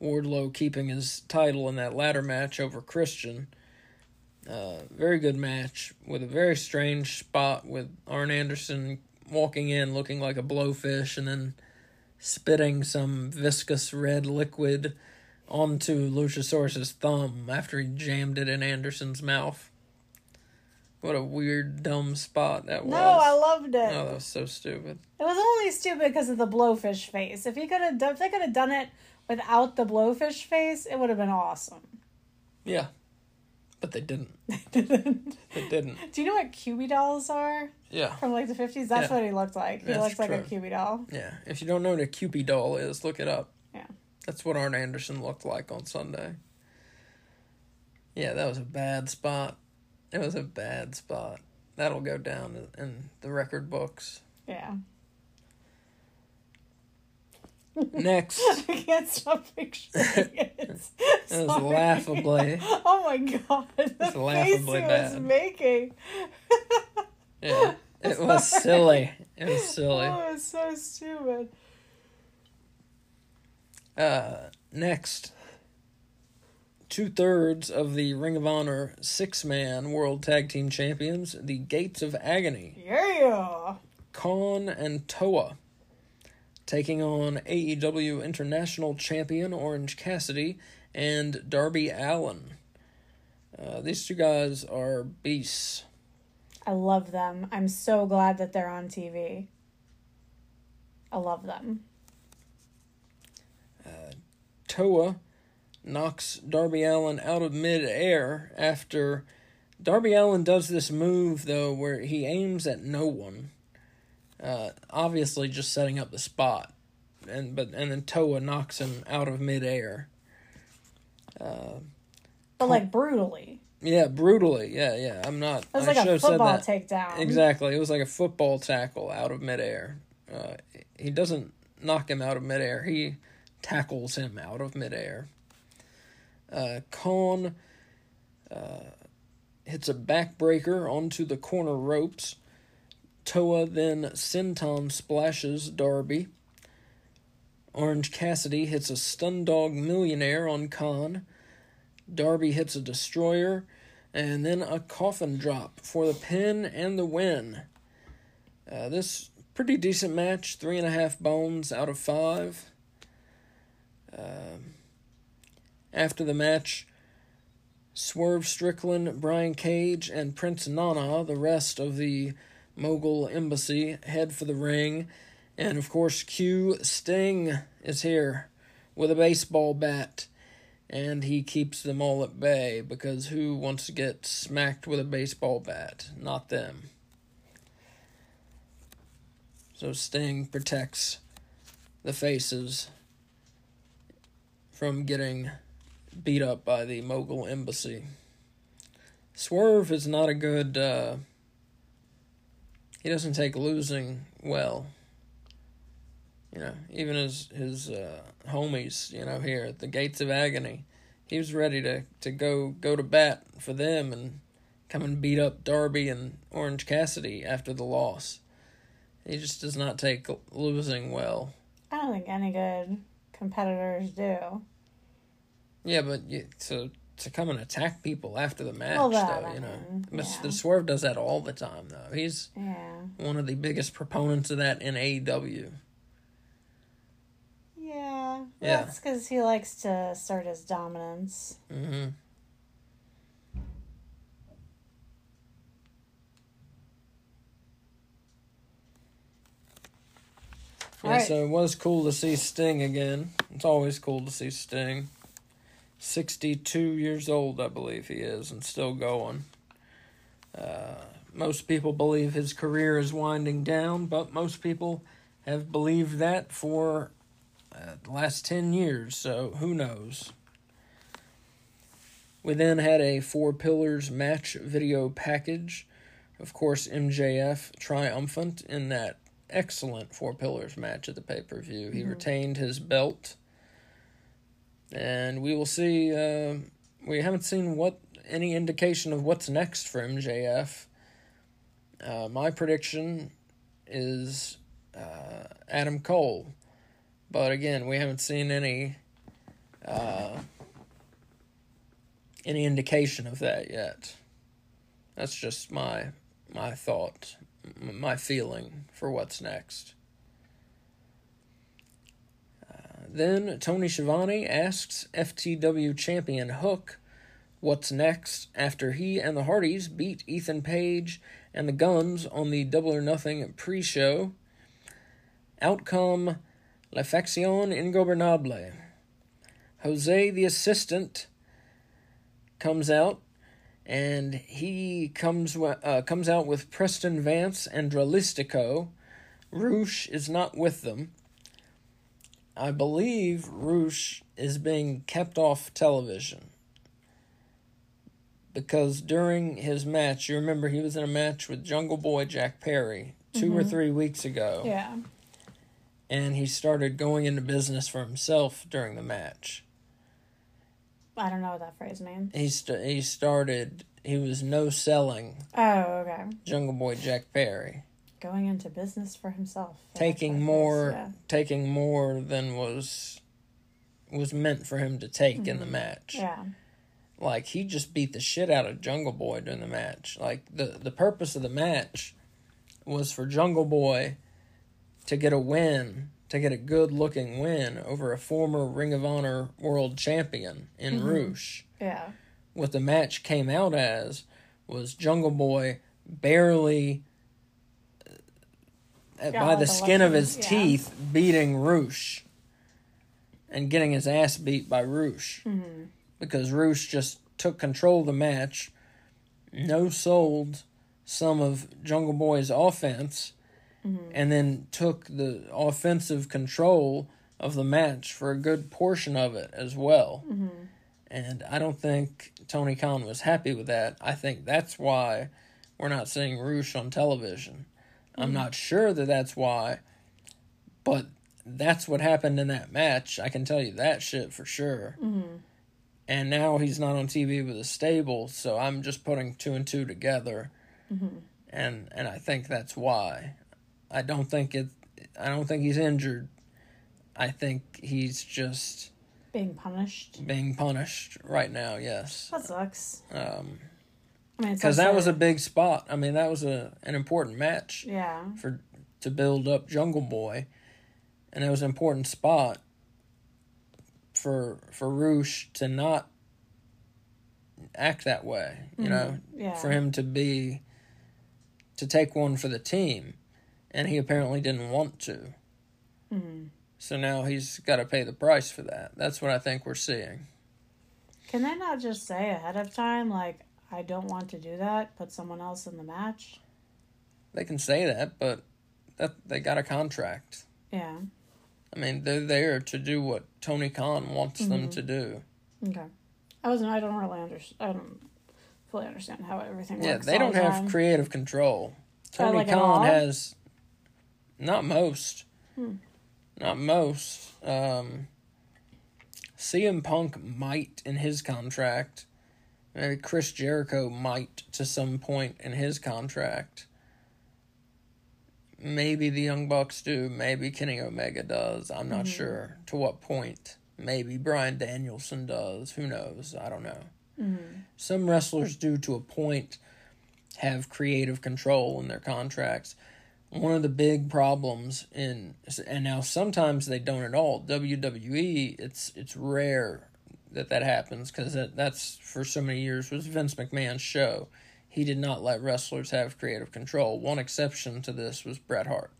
Wardlow keeping his title in that ladder match over Christian. Uh, very good match with a very strange spot with Arn Anderson walking in looking like a blowfish and then spitting some viscous red liquid onto Luchasaurus's thumb after he jammed it in Anderson's mouth. What a weird, dumb spot that was. No, I loved it. Oh, that was so stupid. It was only stupid because of the blowfish face. If he could have, done, if they could have done it without the blowfish face, it would have been awesome. Yeah. But they didn't. Do They didn't. Do you know what Kewpie dolls are Yeah. from like the fifties? That's Yeah. what he looked like. He That's looks like a. Kewpie doll. Yeah. If you don't know what a Kewpie doll is, look it up. Yeah. That's what Arn Anderson looked like on Sunday. Yeah, that was a bad spot. It was a bad spot. That'll go down in the record books. Yeah. Next, I can't stop picturing it. it was laughably. Oh my god, the face laughably he was bad. making. Yeah. It was silly. It was silly. Oh, it's so stupid. Uh, next, two thirds of the Ring of Honor six man World Tag Team Champions, the Gates of Agony, Yeah. Kaun and Toa, taking on AEW International Champion Orange Cassidy and Darby Allin. Uh, these two guys are beasts. I love them. I'm so glad that they're on TV. I love them. Toa knocks Darby Allin out of midair after Darby Allin does this move though where he aims at no one. Uh, obviously just setting up the spot. And but and then Toa knocks him out of midair. Uh, But like brutally. yeah, brutally. Yeah, yeah. I'm not It was I like a football that. takedown. Exactly. It was like a football tackle out of midair. Uh, he doesn't knock him out of midair. He tackles him out of midair. Uh, Kaun uh, hits a backbreaker onto the corner ropes. Toa then senton splashes Darby. Orange Cassidy hits a Stundog Millionaire on Kaun. Darby hits a destroyer and then a coffin drop for the pin and the win. Uh, this pretty decent match, three and a half bones out of five. Um, after the match, Swerve Strickland, Brian Cage, and Prince Nana, the rest of the Mogul Embassy, head for the ring. And of course, Q Sting is here with a baseball bat and he keeps them all at bay because who wants to get smacked with a baseball bat? Not them. So Sting protects the faces from getting beat up by the Mogul Embassy. Swerve is not a good. Uh, he doesn't take losing well. You know, even his his uh, homies, you know, here at the Gates of Agony, he was ready to, to go go to bat for them and come and beat up Darby and Orange Cassidy after the loss. He just does not take losing well. I don't think any good competitors do. Yeah, but you, to to come and attack people after the match, Well, though, I you know, mean, yeah. the Swerve does that all the time, though. He's Yeah. one of the biggest proponents of that in AEW. Yeah. Yeah. That's because he likes to assert his dominance. Mm-hmm. Yeah, Alright. so it was cool to see Sting again. It's always cool to see Sting. 62 years old, I believe he is, and still going. Uh, most people believe his career is winding down, but most people have believed that for uh, the last 10 years, so who knows? We then had a Four Pillars match video package. Of course, MJF triumphant in that excellent Four Pillars match at the pay per view. He retained his belt. And we will see. Uh, we haven't seen what any indication of what's next for MJF. Uh, my prediction is uh, Adam Cole. But again, we haven't seen any uh, any indication of that yet. That's just my my thought, my feeling for what's next. Uh, then Tony Schiavone asks FTW champion Hook what's next after he and the Hardys beat Ethan Page and the Gunns on the Double or Nothing pre-show. Outcome La Facción Ingobernable. Jose the assistant comes out and he comes uh, comes out with Preston Vance and Dralistico. Roosh is not with them. I believe Roosh is being kept off television because during his match, you remember he was in a match with Jungle Boy Jack Perry 2 or mm-hmm. three weeks ago Yeah. and he started going into business for himself during the match. I don't know what that phrase means. He st- he started he was no selling Oh, okay. Jungle Boy Jack Perry. Going into business for himself. for taking more yeah. taking more than was was meant for him to take in the match. Mm-hmm. Yeah. Like he just beat the shit out of Jungle Boy during the match. Like the the purpose of the match was for Jungle Boy to get a win, to get a good looking win over a former Ring of Honor world champion in Mm-hmm. Roosh. Yeah. What the match came out as was Jungle Boy barely by the skin of his yeah. teeth beating Roosh and getting his ass beat by Roosh Mm-hmm. because Roosh just took control of the match, no sold some of Jungle Boy's offense, Mm-hmm. and then took the offensive control of the match for a good portion of it as well. Mm-hmm. And I don't think Tony Khan was happy with that. I think that's why we're not seeing Roosh on television. I'm not sure that that's why, but that's what happened in that match. I can tell you that shit for sure. Mm-hmm. And now he's not on TV with a stable, so I'm just putting two and two together. Mm-hmm. And and I think that's why. I don't think it. I don't think he's injured. I think he's just Being punished. being punished right now. Yes. That sucks. Um, I mean, it's because that was a big spot. I mean, that was a an important match yeah. for to build up Jungle Boy, and it was an important spot for for Roosh to not act that way. You know, Yeah. for him to be to take one for the team, and he apparently didn't want to. hmm So now he's got to pay the price for that. That's what I think we're seeing. Can they not just say ahead of time, like, I don't want to do that, put someone else in the match? They can say that, but that they got a contract. Yeah. I mean, they're there to do what Tony Khan wants them Mm-hmm. to do. Okay. I wasn't. I don't really understand. I don't fully understand how everything Yeah, works. Yeah, they don't the have creative control. Tony like Khan has not most, Hmm. not most. Um, CM Punk might in his contract. Maybe Chris Jericho might to some point in his contract. Maybe the Young Bucks do. Maybe Kenny Omega does. I'm not Mhm. sure to what point. Maybe Bryan Danielson does. Who knows? I don't know. Mhm. Some wrestlers do to a point have creative control in their contracts. One of the big problems in and now sometimes they don't at all. WWE it's it's rare that that happens because that, that's for so many years was Vince McMahon's show. He did not let wrestlers have creative control. One exception to this was Bret Hart.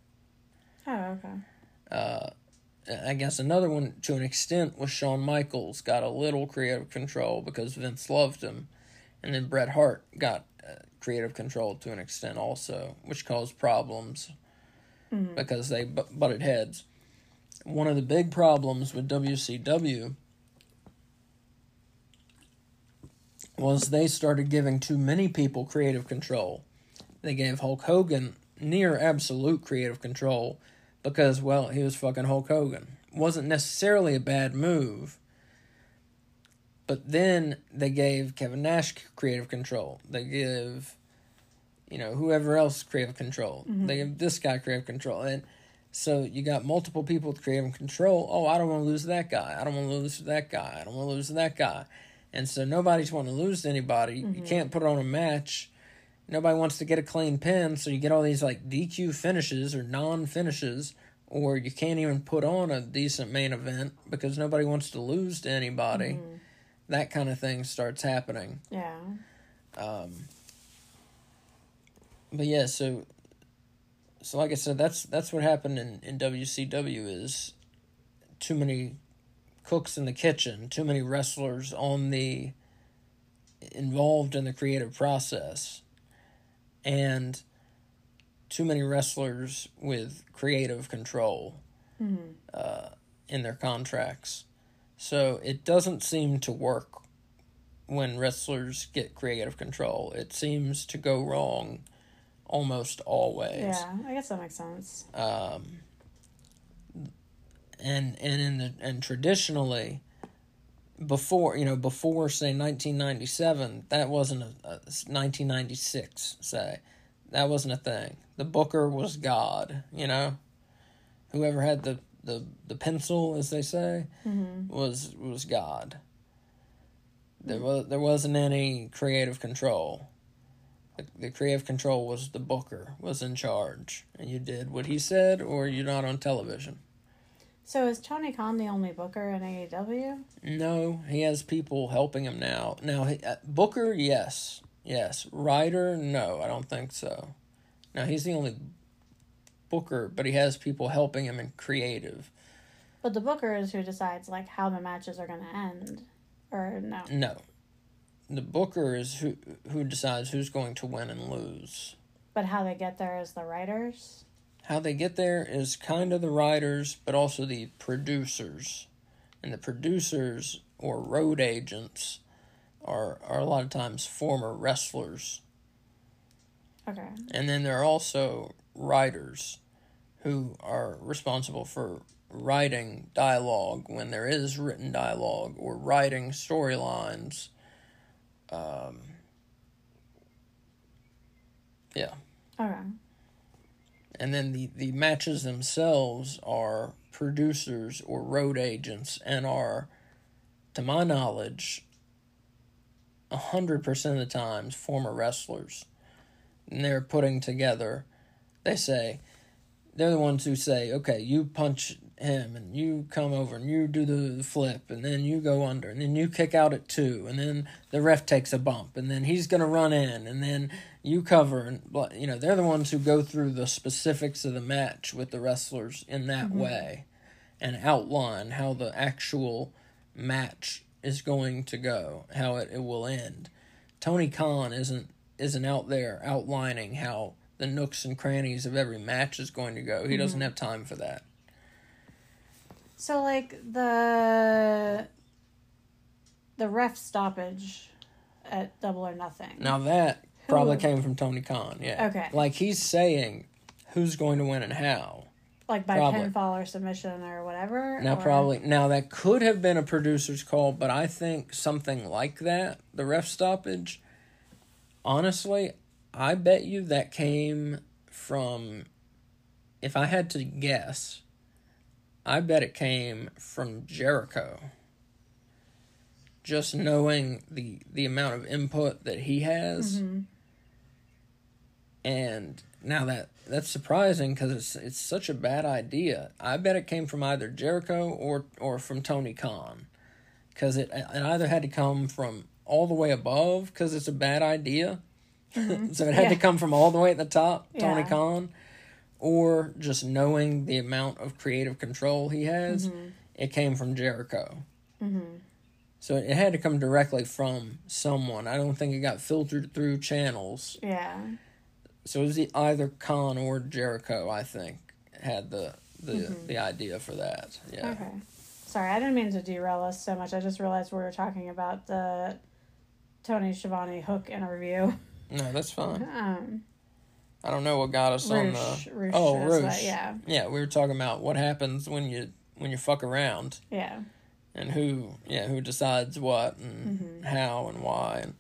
Oh, okay. Uh, I guess another one to an extent was Shawn Michaels got a little creative control because Vince loved him, and then Bret Hart got uh, creative control to an extent also, which caused problems Mhm. because they bu- butted heads. One of the big problems with WCW was they started giving too many people creative control. They gave Hulk Hogan near absolute creative control because, well, he was fucking Hulk Hogan. Wasn't necessarily a bad move. But then they gave Kevin Nash creative control. They give, you know, whoever else creative control. Mm-hmm. They give this guy creative control. And so you got multiple people with creative control. Oh, I don't want to lose that guy. I don't want to lose that guy. I don't want to lose that guy. And so nobody's wanting to lose to anybody. You can't put on a match. Nobody wants to get a clean pin, so you get all these like DQ finishes or non finishes, or you can't even put on a decent main event because nobody wants to lose to anybody. That kind of thing starts happening. Yeah. Um, but yeah, so so like I said, that's that's what happened in, in WCW is too many cooks in the kitchen, too many wrestlers on the involved in the creative process, and too many wrestlers with creative control Mhm. uh, in their contracts. So it doesn't seem to work when wrestlers get creative control. It seems to go wrong almost always. Yeah. I guess that makes sense. Um, and and in the and traditionally before you know before say 1997 that wasn't a, a 1996 say that wasn't a thing. The Booker was God, you know. Whoever had the the, the pencil, as they say, Mm-hmm. was was God. There was there wasn't any creative control. The, the creative control was the Booker was in charge, and you did what he said, or you're not on television. So is Tony Khan the only booker in AEW? No, he has people helping him now. Now, he, uh, Booker, yes, yes. Writer, no, I don't think so. Now he's the only Booker, but he has people helping him in creative. But the booker is who decides like how the matches are going to end, or no? No, the Booker is who who decides who's going to win and lose. But how they get there is the writers. How they get there is kind of the writers, but also the producers, and the producers or road agents are are a lot of times former wrestlers. Okay. And then there are also writers who are responsible for writing dialogue when there is written dialogue or writing storylines. Um, yeah. Okay. And then the, the matches themselves are producers or road agents and are, to my knowledge, 100% of the times former wrestlers. And they're putting together, they say, they're the ones who say, okay, you punch him and you come over and you do the flip and then you go under and then you kick out at two and then the ref takes a bump and then he's going to run in and then you cover and you know they're the ones who go through the specifics of the match with the wrestlers in that mm-hmm. way and outline how the actual match is going to go how it, it will end. Tony khan isn't isn't out there outlining how the nooks and crannies of every match is going to go. He mm-hmm. doesn't have time for that. So like the the ref stoppage at Double or Nothing. Now that probably came from Tony Khan, yeah. Okay. Like he's saying who's going to win and how. like by probably. pinfall or submission or whatever. Now or- probably now that could have been a producer's call, but I think something like that, the ref stoppage, honestly, I bet you that came from if I had to guess, I bet it came from Jericho. Just knowing the the amount of input that he has. Mhm. And now that that's surprising because it's it's such a bad idea. I bet it came from either Jericho or or from Tony Khan, because it it either had to come from all the way above because it's a bad idea, so it had to Mm-hmm. Come from all the way at the top, Tony Yeah. Khan, or just knowing the amount of creative control he has, Mm-hmm. it came from Jericho. So it had to come directly from someone. I don't think it got filtered through channels. Yeah. So it was either Khan or Jericho, I think, had the the the idea for that. Yeah. Okay. Sorry, I didn't mean to derail us so much. I just realized we were talking about the Tony Schiavone Hook interview. No, that's fine. Um, I don't know what got us on the. Roosh, oh, Roosh. what- yeah, Yeah, we were talking about what happens when you when you fuck around yeah. and who yeah who decides what and Mm-hmm. how and why and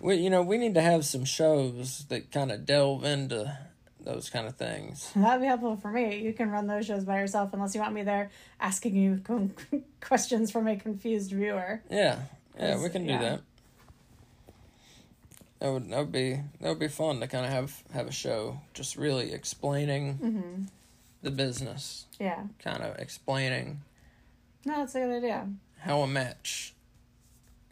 we you know we need to have some shows that kind of delve into those kind of things. That'd be helpful for me. You can run those shows by yourself unless you want me there asking you questions from a confused viewer. Yeah, yeah, we can do yeah. that. That would that would be that would be fun to kind of have have a show just really explaining Mm-hmm. the business, Yeah. kind of explaining No, that's a good idea. how a match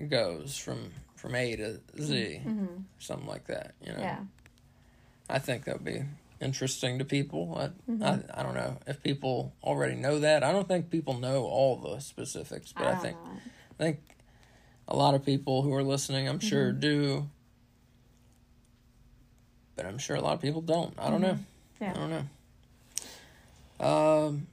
goes from from A to Z, Mm-hmm. something like that. You know, Yeah. I think that would be interesting to people. I, Mm-hmm. I I don't know if people already know that. I don't think people know all the specifics, but I, don't think know. I think a lot of people who are listening, I'm sure, Mm-hmm. do. But I'm sure a lot of people don't. I don't know. Mm-hmm. Yeah. I don't know. Um,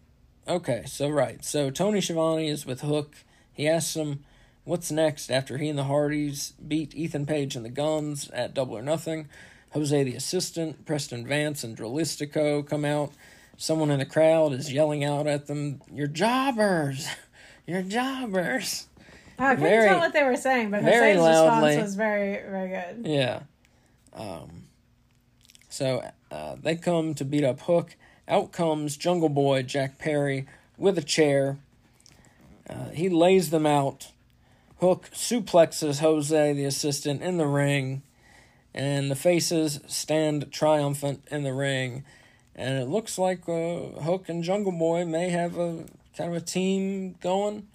okay, so right, so Tony Schiavone is with Hook. He asks him, "What's next?" After he and the Hardys beat Ethan Page and the Gunns at Double or Nothing, Jose the assistant, Preston Vance, and Dralistico come out. Someone in the crowd is yelling out at them, "You're jobbers! You're jobbers!" Oh, I couldn't Very- tell what they were saying, but Jose's loudly. response was very, very good. Yeah. Um, So uh, they come to beat up Hook. Out comes Jungle Boy Jack Perry with a chair. Uh, he lays them out. Hook suplexes Jose, the assistant, in the ring, and the faces stand triumphant in the ring. And it looks like uh, Hook and Jungle Boy may have a kind of a team going.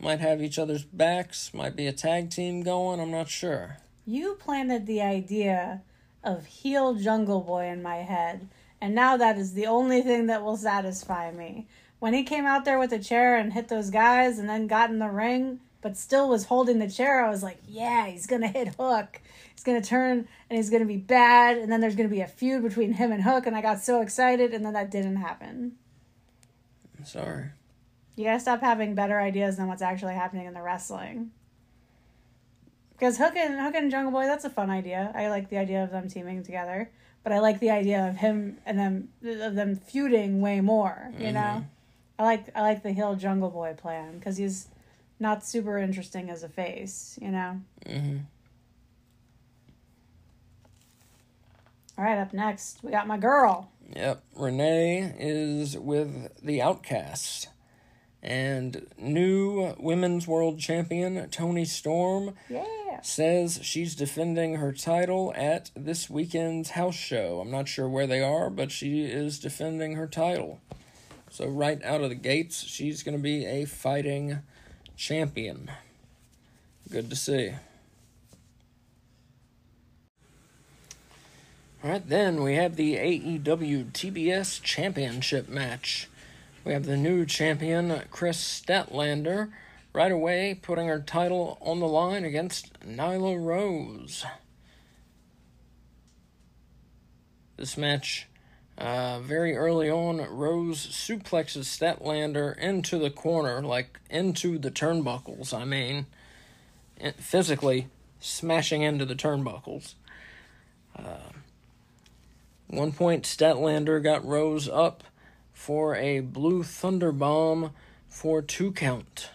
Might have each other's backs. Might be a tag team going. I'm not sure. You planted the idea of heel Jungle Boy in my head, and now that is the only thing that will satisfy me. When he came out there with a the chair and hit those guys and then got in the ring, but still was holding the chair, I was like, yeah, he's going to hit Hook. He's going to turn and he's going to be bad, and then there's going to be a feud between him and Hook, and I got so excited, and then that didn't happen. I'm sorry. You gotta stop having better ideas than what's actually happening in the wrestling. Because Hook and Hook and Jungle Boy, that's a fun idea. I like the idea of them teaming together, but I like the idea of him and them of them feuding way more. You mm-hmm. know, I like I like the heel Jungle Boy plan because he's not super interesting as a face. You know. Mm-hmm. All right, up next we got my girl. Yep, Renee is with the Outcasts. And new women's world champion Toni Storm yeah. says she's defending her title at this weekend's house show. I'm not sure where they are, but she is defending her title. So, right out of the gates, she's going to be a fighting champion. Good to see. All right, then we have the AEW TBS Championship match. We have the new champion, Kris Statlander, right away putting her title on the line against Nyla Rose. This match, uh, very early on, Rose suplexes Statlander into the corner, like into the turnbuckles, I mean, physically smashing into the turnbuckles. Uh, one point, Statlander got Rose up for a Blue Thunder Bomb for two count.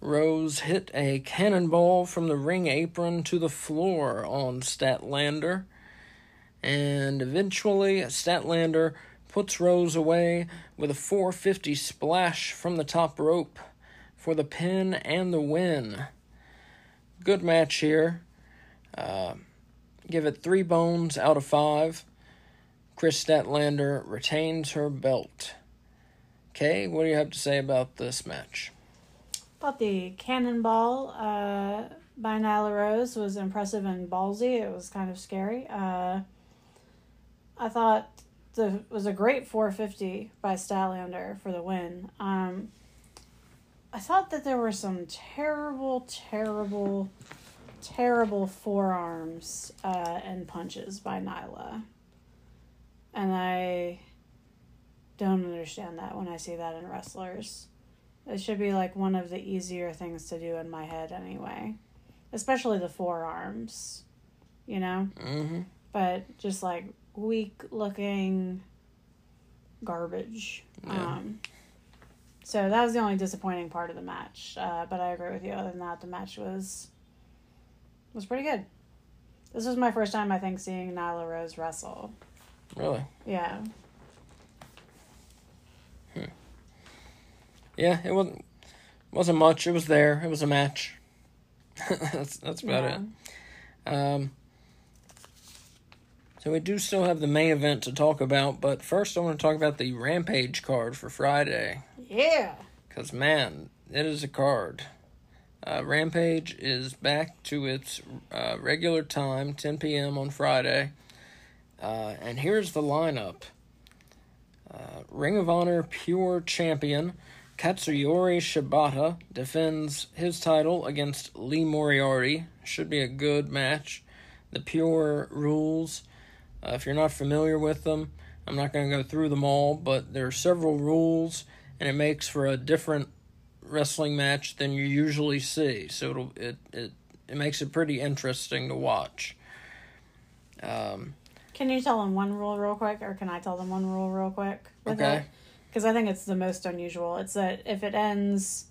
Rose hit a cannonball from the ring apron to the floor on Statlander, and eventually Statlander puts Rose away with a 450 splash from the top rope for the pin and the win. Good match here. Uh, give it three bones out of five. Kris Statlander retains her belt. Kay, what do you have to say about this match? Thought the cannonball uh, by Nyla Rose was impressive and ballsy. It was kind of scary. Uh, I thought the was a great 450 by Statlander for the win. Um, I thought that there were some terrible, terrible, terrible forearms uh, and punches by Nyla. And I don't understand that when I see that in wrestlers. It should be like one of the easier things to do in my head anyway. Especially the forearms, you know? Mm-hmm. But just like weak looking garbage. Yeah. Um, so that was the only disappointing part of the match. Uh, but I agree with you. Other than that, the match was was pretty good. This was my first time, I think, seeing Nyla Rose wrestle. Really? Yeah. Hmm. Yeah, it wasn't wasn't much. It was there. It was a match. that's that's about yeah. it. Um. So we do still have the main event to talk about, but first I want to talk about the Rampage card for Friday. Yeah. Cause man, it is a card. Uh, Rampage is back to its uh, regular time, 10 p.m. on Friday. Uh, and here's the lineup uh, Ring of Honor Pure Champion Katsuyori Shibata defends his title against Lee Moriarty. Should be a good match. The Pure rules, uh, if you're not familiar with them, I'm not going to go through them all, but there are several rules, and it makes for a different wrestling match than you usually see. So it'll, it it it makes it pretty interesting to watch. Um, can you tell them one rule real quick, or can I tell them one rule real quick? okay. Because I think it's the most unusual. It's that if it ends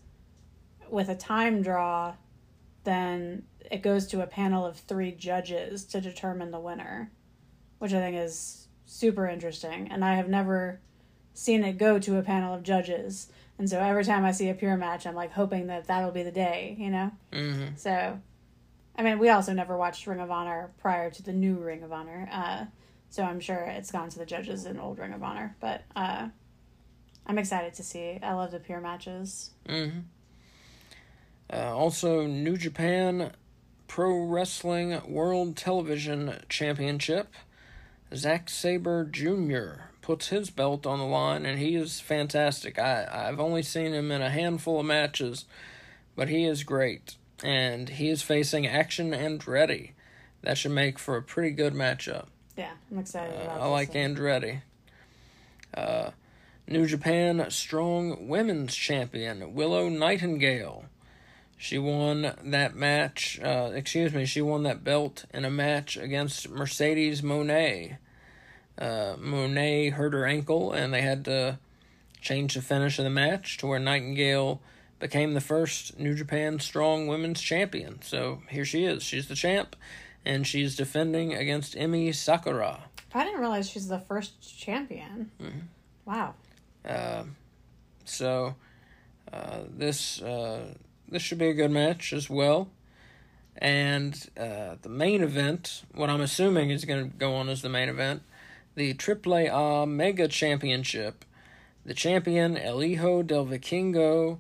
with a time draw, then it goes to a panel of three judges to determine the winner. Which I think is super interesting. And I have never seen it go to a panel of judges. And so every time I see a pure match, I'm like hoping that that'll be the day, you know? Mm-hmm. So, I mean, we also never watched Ring of Honor prior to the new Ring of Honor. Uh, so I'm sure it's gone to the judges in old Ring of Honor. But uh, I'm excited to see. I love the pure matches. Mm-hmm. Uh, also, New Japan Pro Wrestling World Television Championship. Zack Sabre Jr. puts his belt on the line, and he is fantastic. I, I've only seen him in a handful of matches, but he is great. And he is facing Action Andretti. That should make for a pretty good matchup. Yeah, I'm excited Uh, about I like one. Andretti. Uh, New Japan Strong Women's Champion Willow Nightingale. She won that match. Uh, excuse me, she won that belt in a match against Mercedes Moné. Uh, Moné hurt her ankle, and they had to change the finish of the match to where Nightingale became the first New Japan Strong Women's Champion. So here she is. She's the champ, and she's defending against Emi Sakura. I didn't realize she's the first champion. Mm-hmm. Wow. Uh, so uh, this uh, this should be a good match as well. And uh, the main event, what I'm assuming is going to go on as the main event, the AAA Mega Championship. The champion El Hijo del Vikingo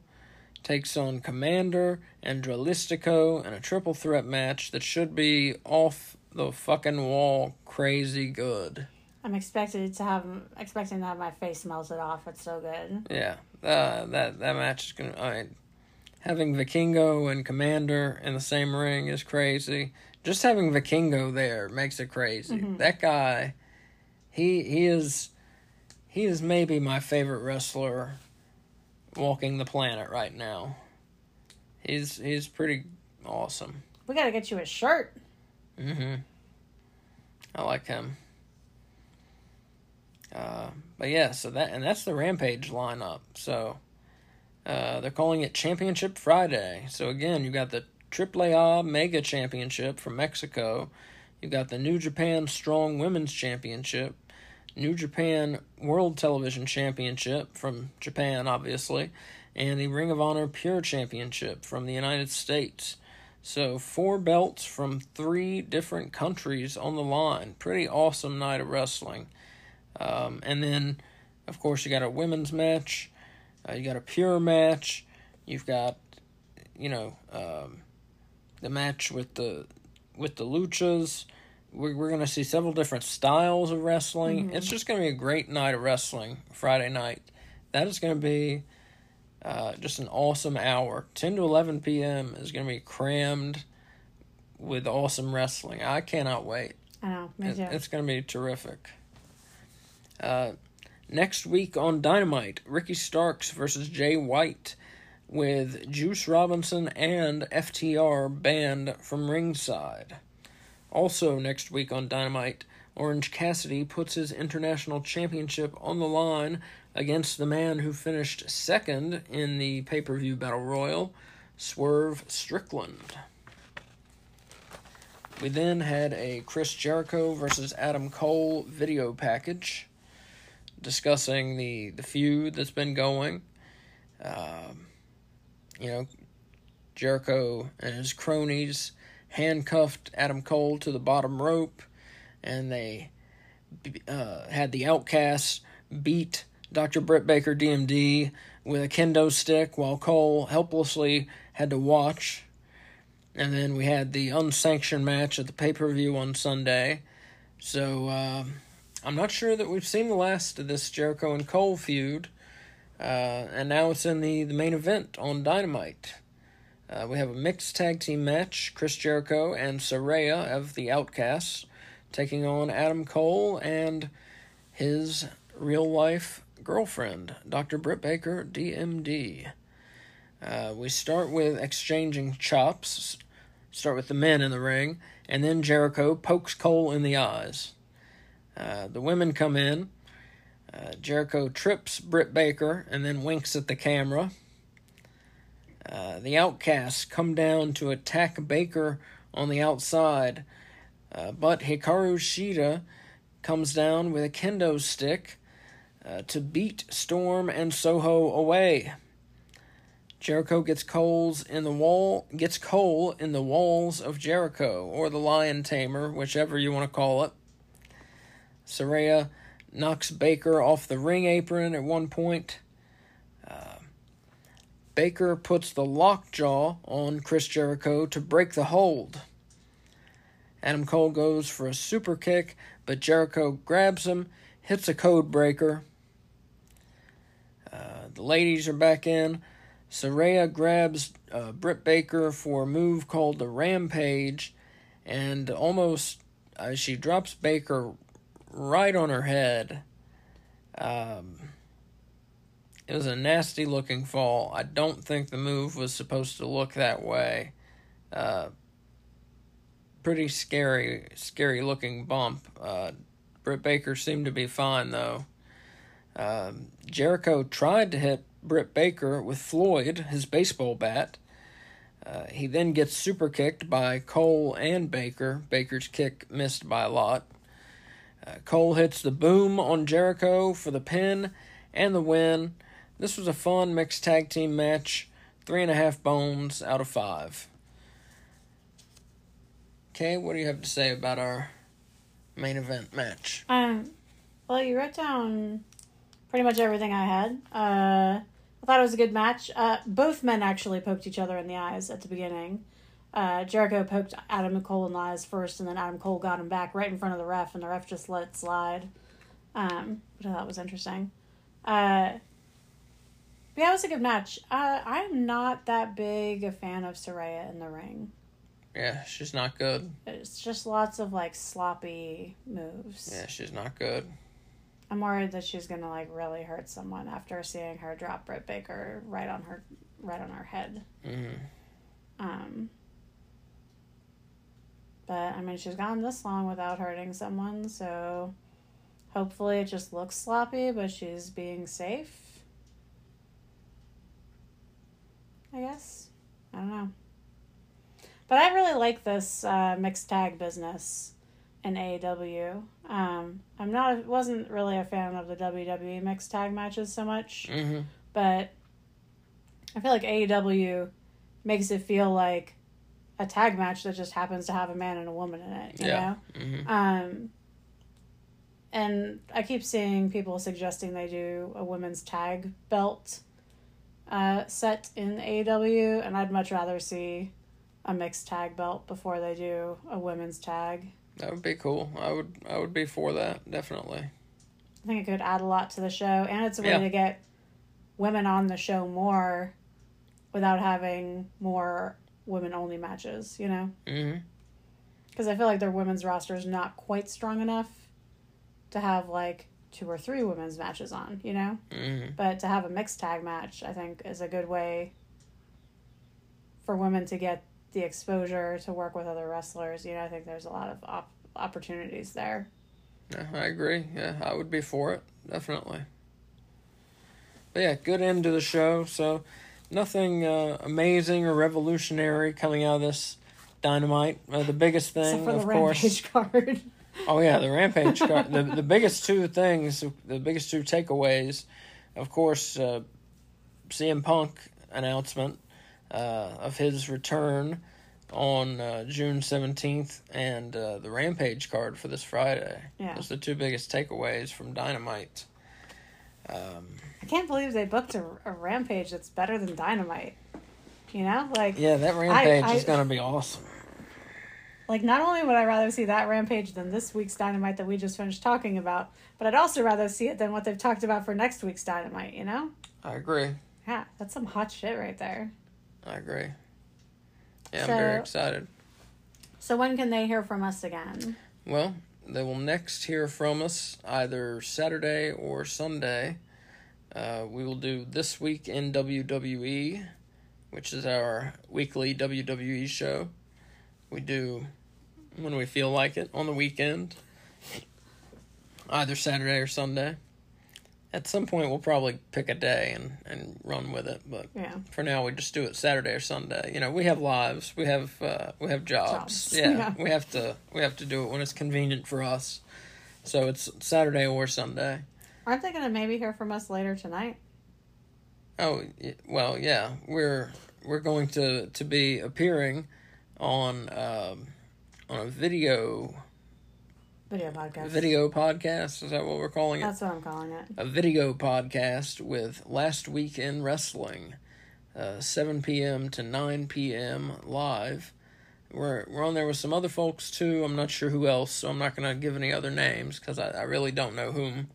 takes on Komander and Dralistico in a triple threat match that should be off the fucking wall, crazy good. I'm expected to have expecting to have my face melted off. It's so good. Yeah, uh, that that match is gonna. I mean, having Vikingo and Komander in the same ring is crazy. Just having Vikingo there makes it crazy. That guy, he he is, he is maybe my favorite wrestler walking the planet right now. He's he's pretty awesome. We gotta get you a shirt. Mm-hmm. I like him. Uh, but yeah, so that and that's the Rampage lineup. So uh, they're calling it Championship Friday. So again, you got the AAA Mega Championship from Mexico. You've got the New Japan Strong Women's Championship, New Japan World Television Championship from Japan, obviously, and the Ring of Honor Pure Championship from the United States. So, four belts from three different countries on the line. Pretty awesome night of wrestling. Um, and then, of course, you got a women's match, uh, you got a pure match, you've got, you know, um, the match with the with the luchas. We're, we're going to see several different styles of wrestling. It's just going to be a great night of wrestling Friday night. That is going to be uh, just an awesome hour. 10 to 11 p.m. is going to be crammed with awesome wrestling. I cannot wait. I know. Me It- too. It's going to be terrific. Uh, next week on Dynamite, Ricky Starks versus Jay White with Juice Robinson and FTR banned from ringside. Also, next week on Dynamite, Orange Cassidy puts his international championship on the line against the man who finished second in the pay per view battle royal, Swerve Strickland. We then had a Chris Jericho versus Adam Cole video package discussing the, the feud that's been going. Um, you know, Jericho and his cronies handcuffed Adam Cole to the bottom rope, and they uh, had the Outcasts beat Dr. Britt Baker DMD with a kendo stick while Cole helplessly had to watch. And then we had the unsanctioned match at the pay per view on Sunday. So uh, I'm not sure that we've seen the last of this Jericho and Cole feud. Uh, and now it's in the, the main event on Dynamite. Uh, we have a mixed tag team match Chris Jericho and Saraya of the Outcasts taking on Adam Cole and his real life girlfriend, Dr. Britt Baker, DMD. Uh, we start with exchanging chops, start with the men in the ring, and then Jericho pokes Cole in the eyes. Uh, the women come in. Uh, Jericho trips Britt Baker and then winks at the camera. Uh, the outcasts come down to attack Baker on the outside, uh, but Hikaru Shida comes down with a kendo stick uh, to beat Storm and Soho away. Jericho gets Cole's in the wall gets Cole in the walls of Jericho or the Lion Tamer, whichever you want to call it. Saraya knocks Baker off the ring apron at one point. Uh, Baker puts the lockjaw on Chris Jericho to break the hold. Adam Cole goes for a super kick, but Jericho grabs him, hits a code breaker. Uh, the ladies are back in. Saraya grabs uh, Britt Baker for a move called the Rampage, and almost uh, she drops Baker right on her head. Um, it was a nasty looking fall. I don't think the move was supposed to look that way. Uh, pretty scary, scary looking bump. Uh, Britt Baker seemed to be fine though. Um, Jericho tried to hit Britt Baker with Floyd, his baseball bat. Uh, he then gets super kicked by Cole and Baker. Baker's kick missed by a lot. Uh, Cole hits the boom on Jericho for the pin and the win. This was a fun mixed tag team match. Three and a half bones out of five. Okay, what do you have to say about our main event match? Um, well, you wrote down pretty much everything I had. Uh, I thought it was a good match. Uh, both men actually poked each other in the eyes at the beginning. Uh, Jericho poked Adam Cole in the eyes first, and then Adam Cole got him back right in front of the ref, and the ref just let it slide. Um, which I thought was interesting. Uh, yeah, it was a good match. Uh, I'm not that big a fan of Saraya in the ring. Yeah, she's not good. It's just lots of like sloppy moves. Yeah, she's not good. I'm worried that she's gonna like really hurt someone after seeing her drop Britt Baker right on her right on her head. Mm. Um, but I mean, she's gone this long without hurting someone, so hopefully it just looks sloppy, but she's being safe. I guess. I don't know. But I really like this uh, mixed tag business in AEW. Um, I'm not wasn't really a fan of the WWE mixed tag matches so much, Mm-hmm. but I feel like AEW makes it feel like a tag match that just happens to have a man and a woman in it. You Yeah. know. Mm-hmm. Um, and I keep seeing people suggesting they do a women's tag belt uh, set in AEW, and I'd much rather see a mixed tag belt before they do a women's tag. That would be cool. I would I would be for that definitely. I think it could add a lot to the show, and it's a way Yeah. to get women on the show more without having more women only matches, you know? Mm-hmm. Because I feel like their women's roster is not quite strong enough to have like two or three women's matches on, you know? Mm-hmm. But to have a mixed tag match, I think, is a good way for women to get the exposure to work with other wrestlers. You know, I think there's a lot of op- opportunities there. Yeah, I agree. Yeah, I would be for it definitely. But yeah, good end to the show. So nothing uh, amazing or revolutionary coming out of this dynamite. Uh, the biggest thing, of course. Rampage card. Oh yeah, the rampage card. the the biggest two things, the biggest two takeaways, of course, uh, CM Punk announcement uh, of his return on uh, June seventeenth, and uh, the rampage card for this Friday. Yeah. Those are the two biggest takeaways from Dynamite. Um, I can't believe they booked a, a Rampage that's better than Dynamite. You know? Like, yeah, that rampage I- is gonna be awesome. like not only would I rather see that Rampage than this week's Dynamite that we just finished talking about, but I'd also rather see it than what they've talked about for next week's Dynamite, you know? I agree. Yeah, that's some hot shit right there. I agree. Yeah, I'm very excited. So when can they hear from us again? Well, they will next hear from us either Saturday or Sunday. Uh, we will do This Week in WWE, which is our weekly WWE show. We do when we feel like it on the weekend, either Saturday or Sunday. At some point, we'll probably pick a day and, and run with it, but Yeah. for now we just do it Saturday or Sunday. You know, we have lives, we have uh, we have jobs. Jobs, Yeah, yeah. we have to we have to do it when it's convenient for us. So it's Saturday or Sunday. Aren't they going to maybe hear from us later tonight? Oh well, yeah, we're we're going to to be appearing on um, on a video Video podcast. video podcast. Is that what we're calling it? That's what I'm calling it. a video podcast with Last Week in Wrestling, uh, 7 p.m. to 9 p.m. live. We're, we're on there with some other folks too. I'm not sure who else, so I'm not going to give any other names because I, I really don't know whom.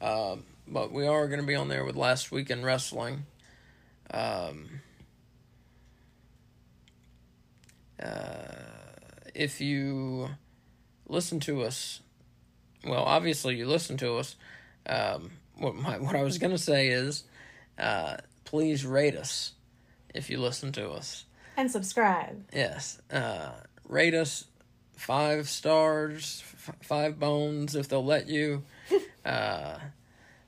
Uh, but we are going to be on there with Last Week in Wrestling. Um, uh, if you listen to us, well, obviously you listen to us. Um, what my, what I was gonna say is, uh, please rate us if you listen to us. And subscribe. Yes, uh, rate us five stars, f- five bones if they'll let you. uh,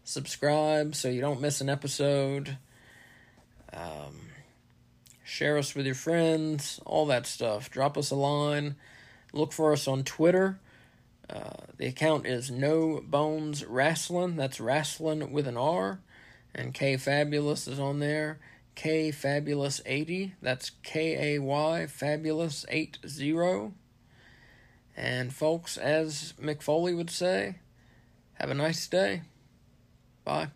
subscribe so you don't miss an episode. Um, share us with your friends, all that stuff. Drop us a line. Look for us on Twitter. Uh, the account is No Bones Wrestling. That's wrestling with an R. And Kay Fabulous is on there. Kay Fabulous 80. That's K A Y Fabulous 80. And folks, as Mick Foley would say, have a nice day. Bye.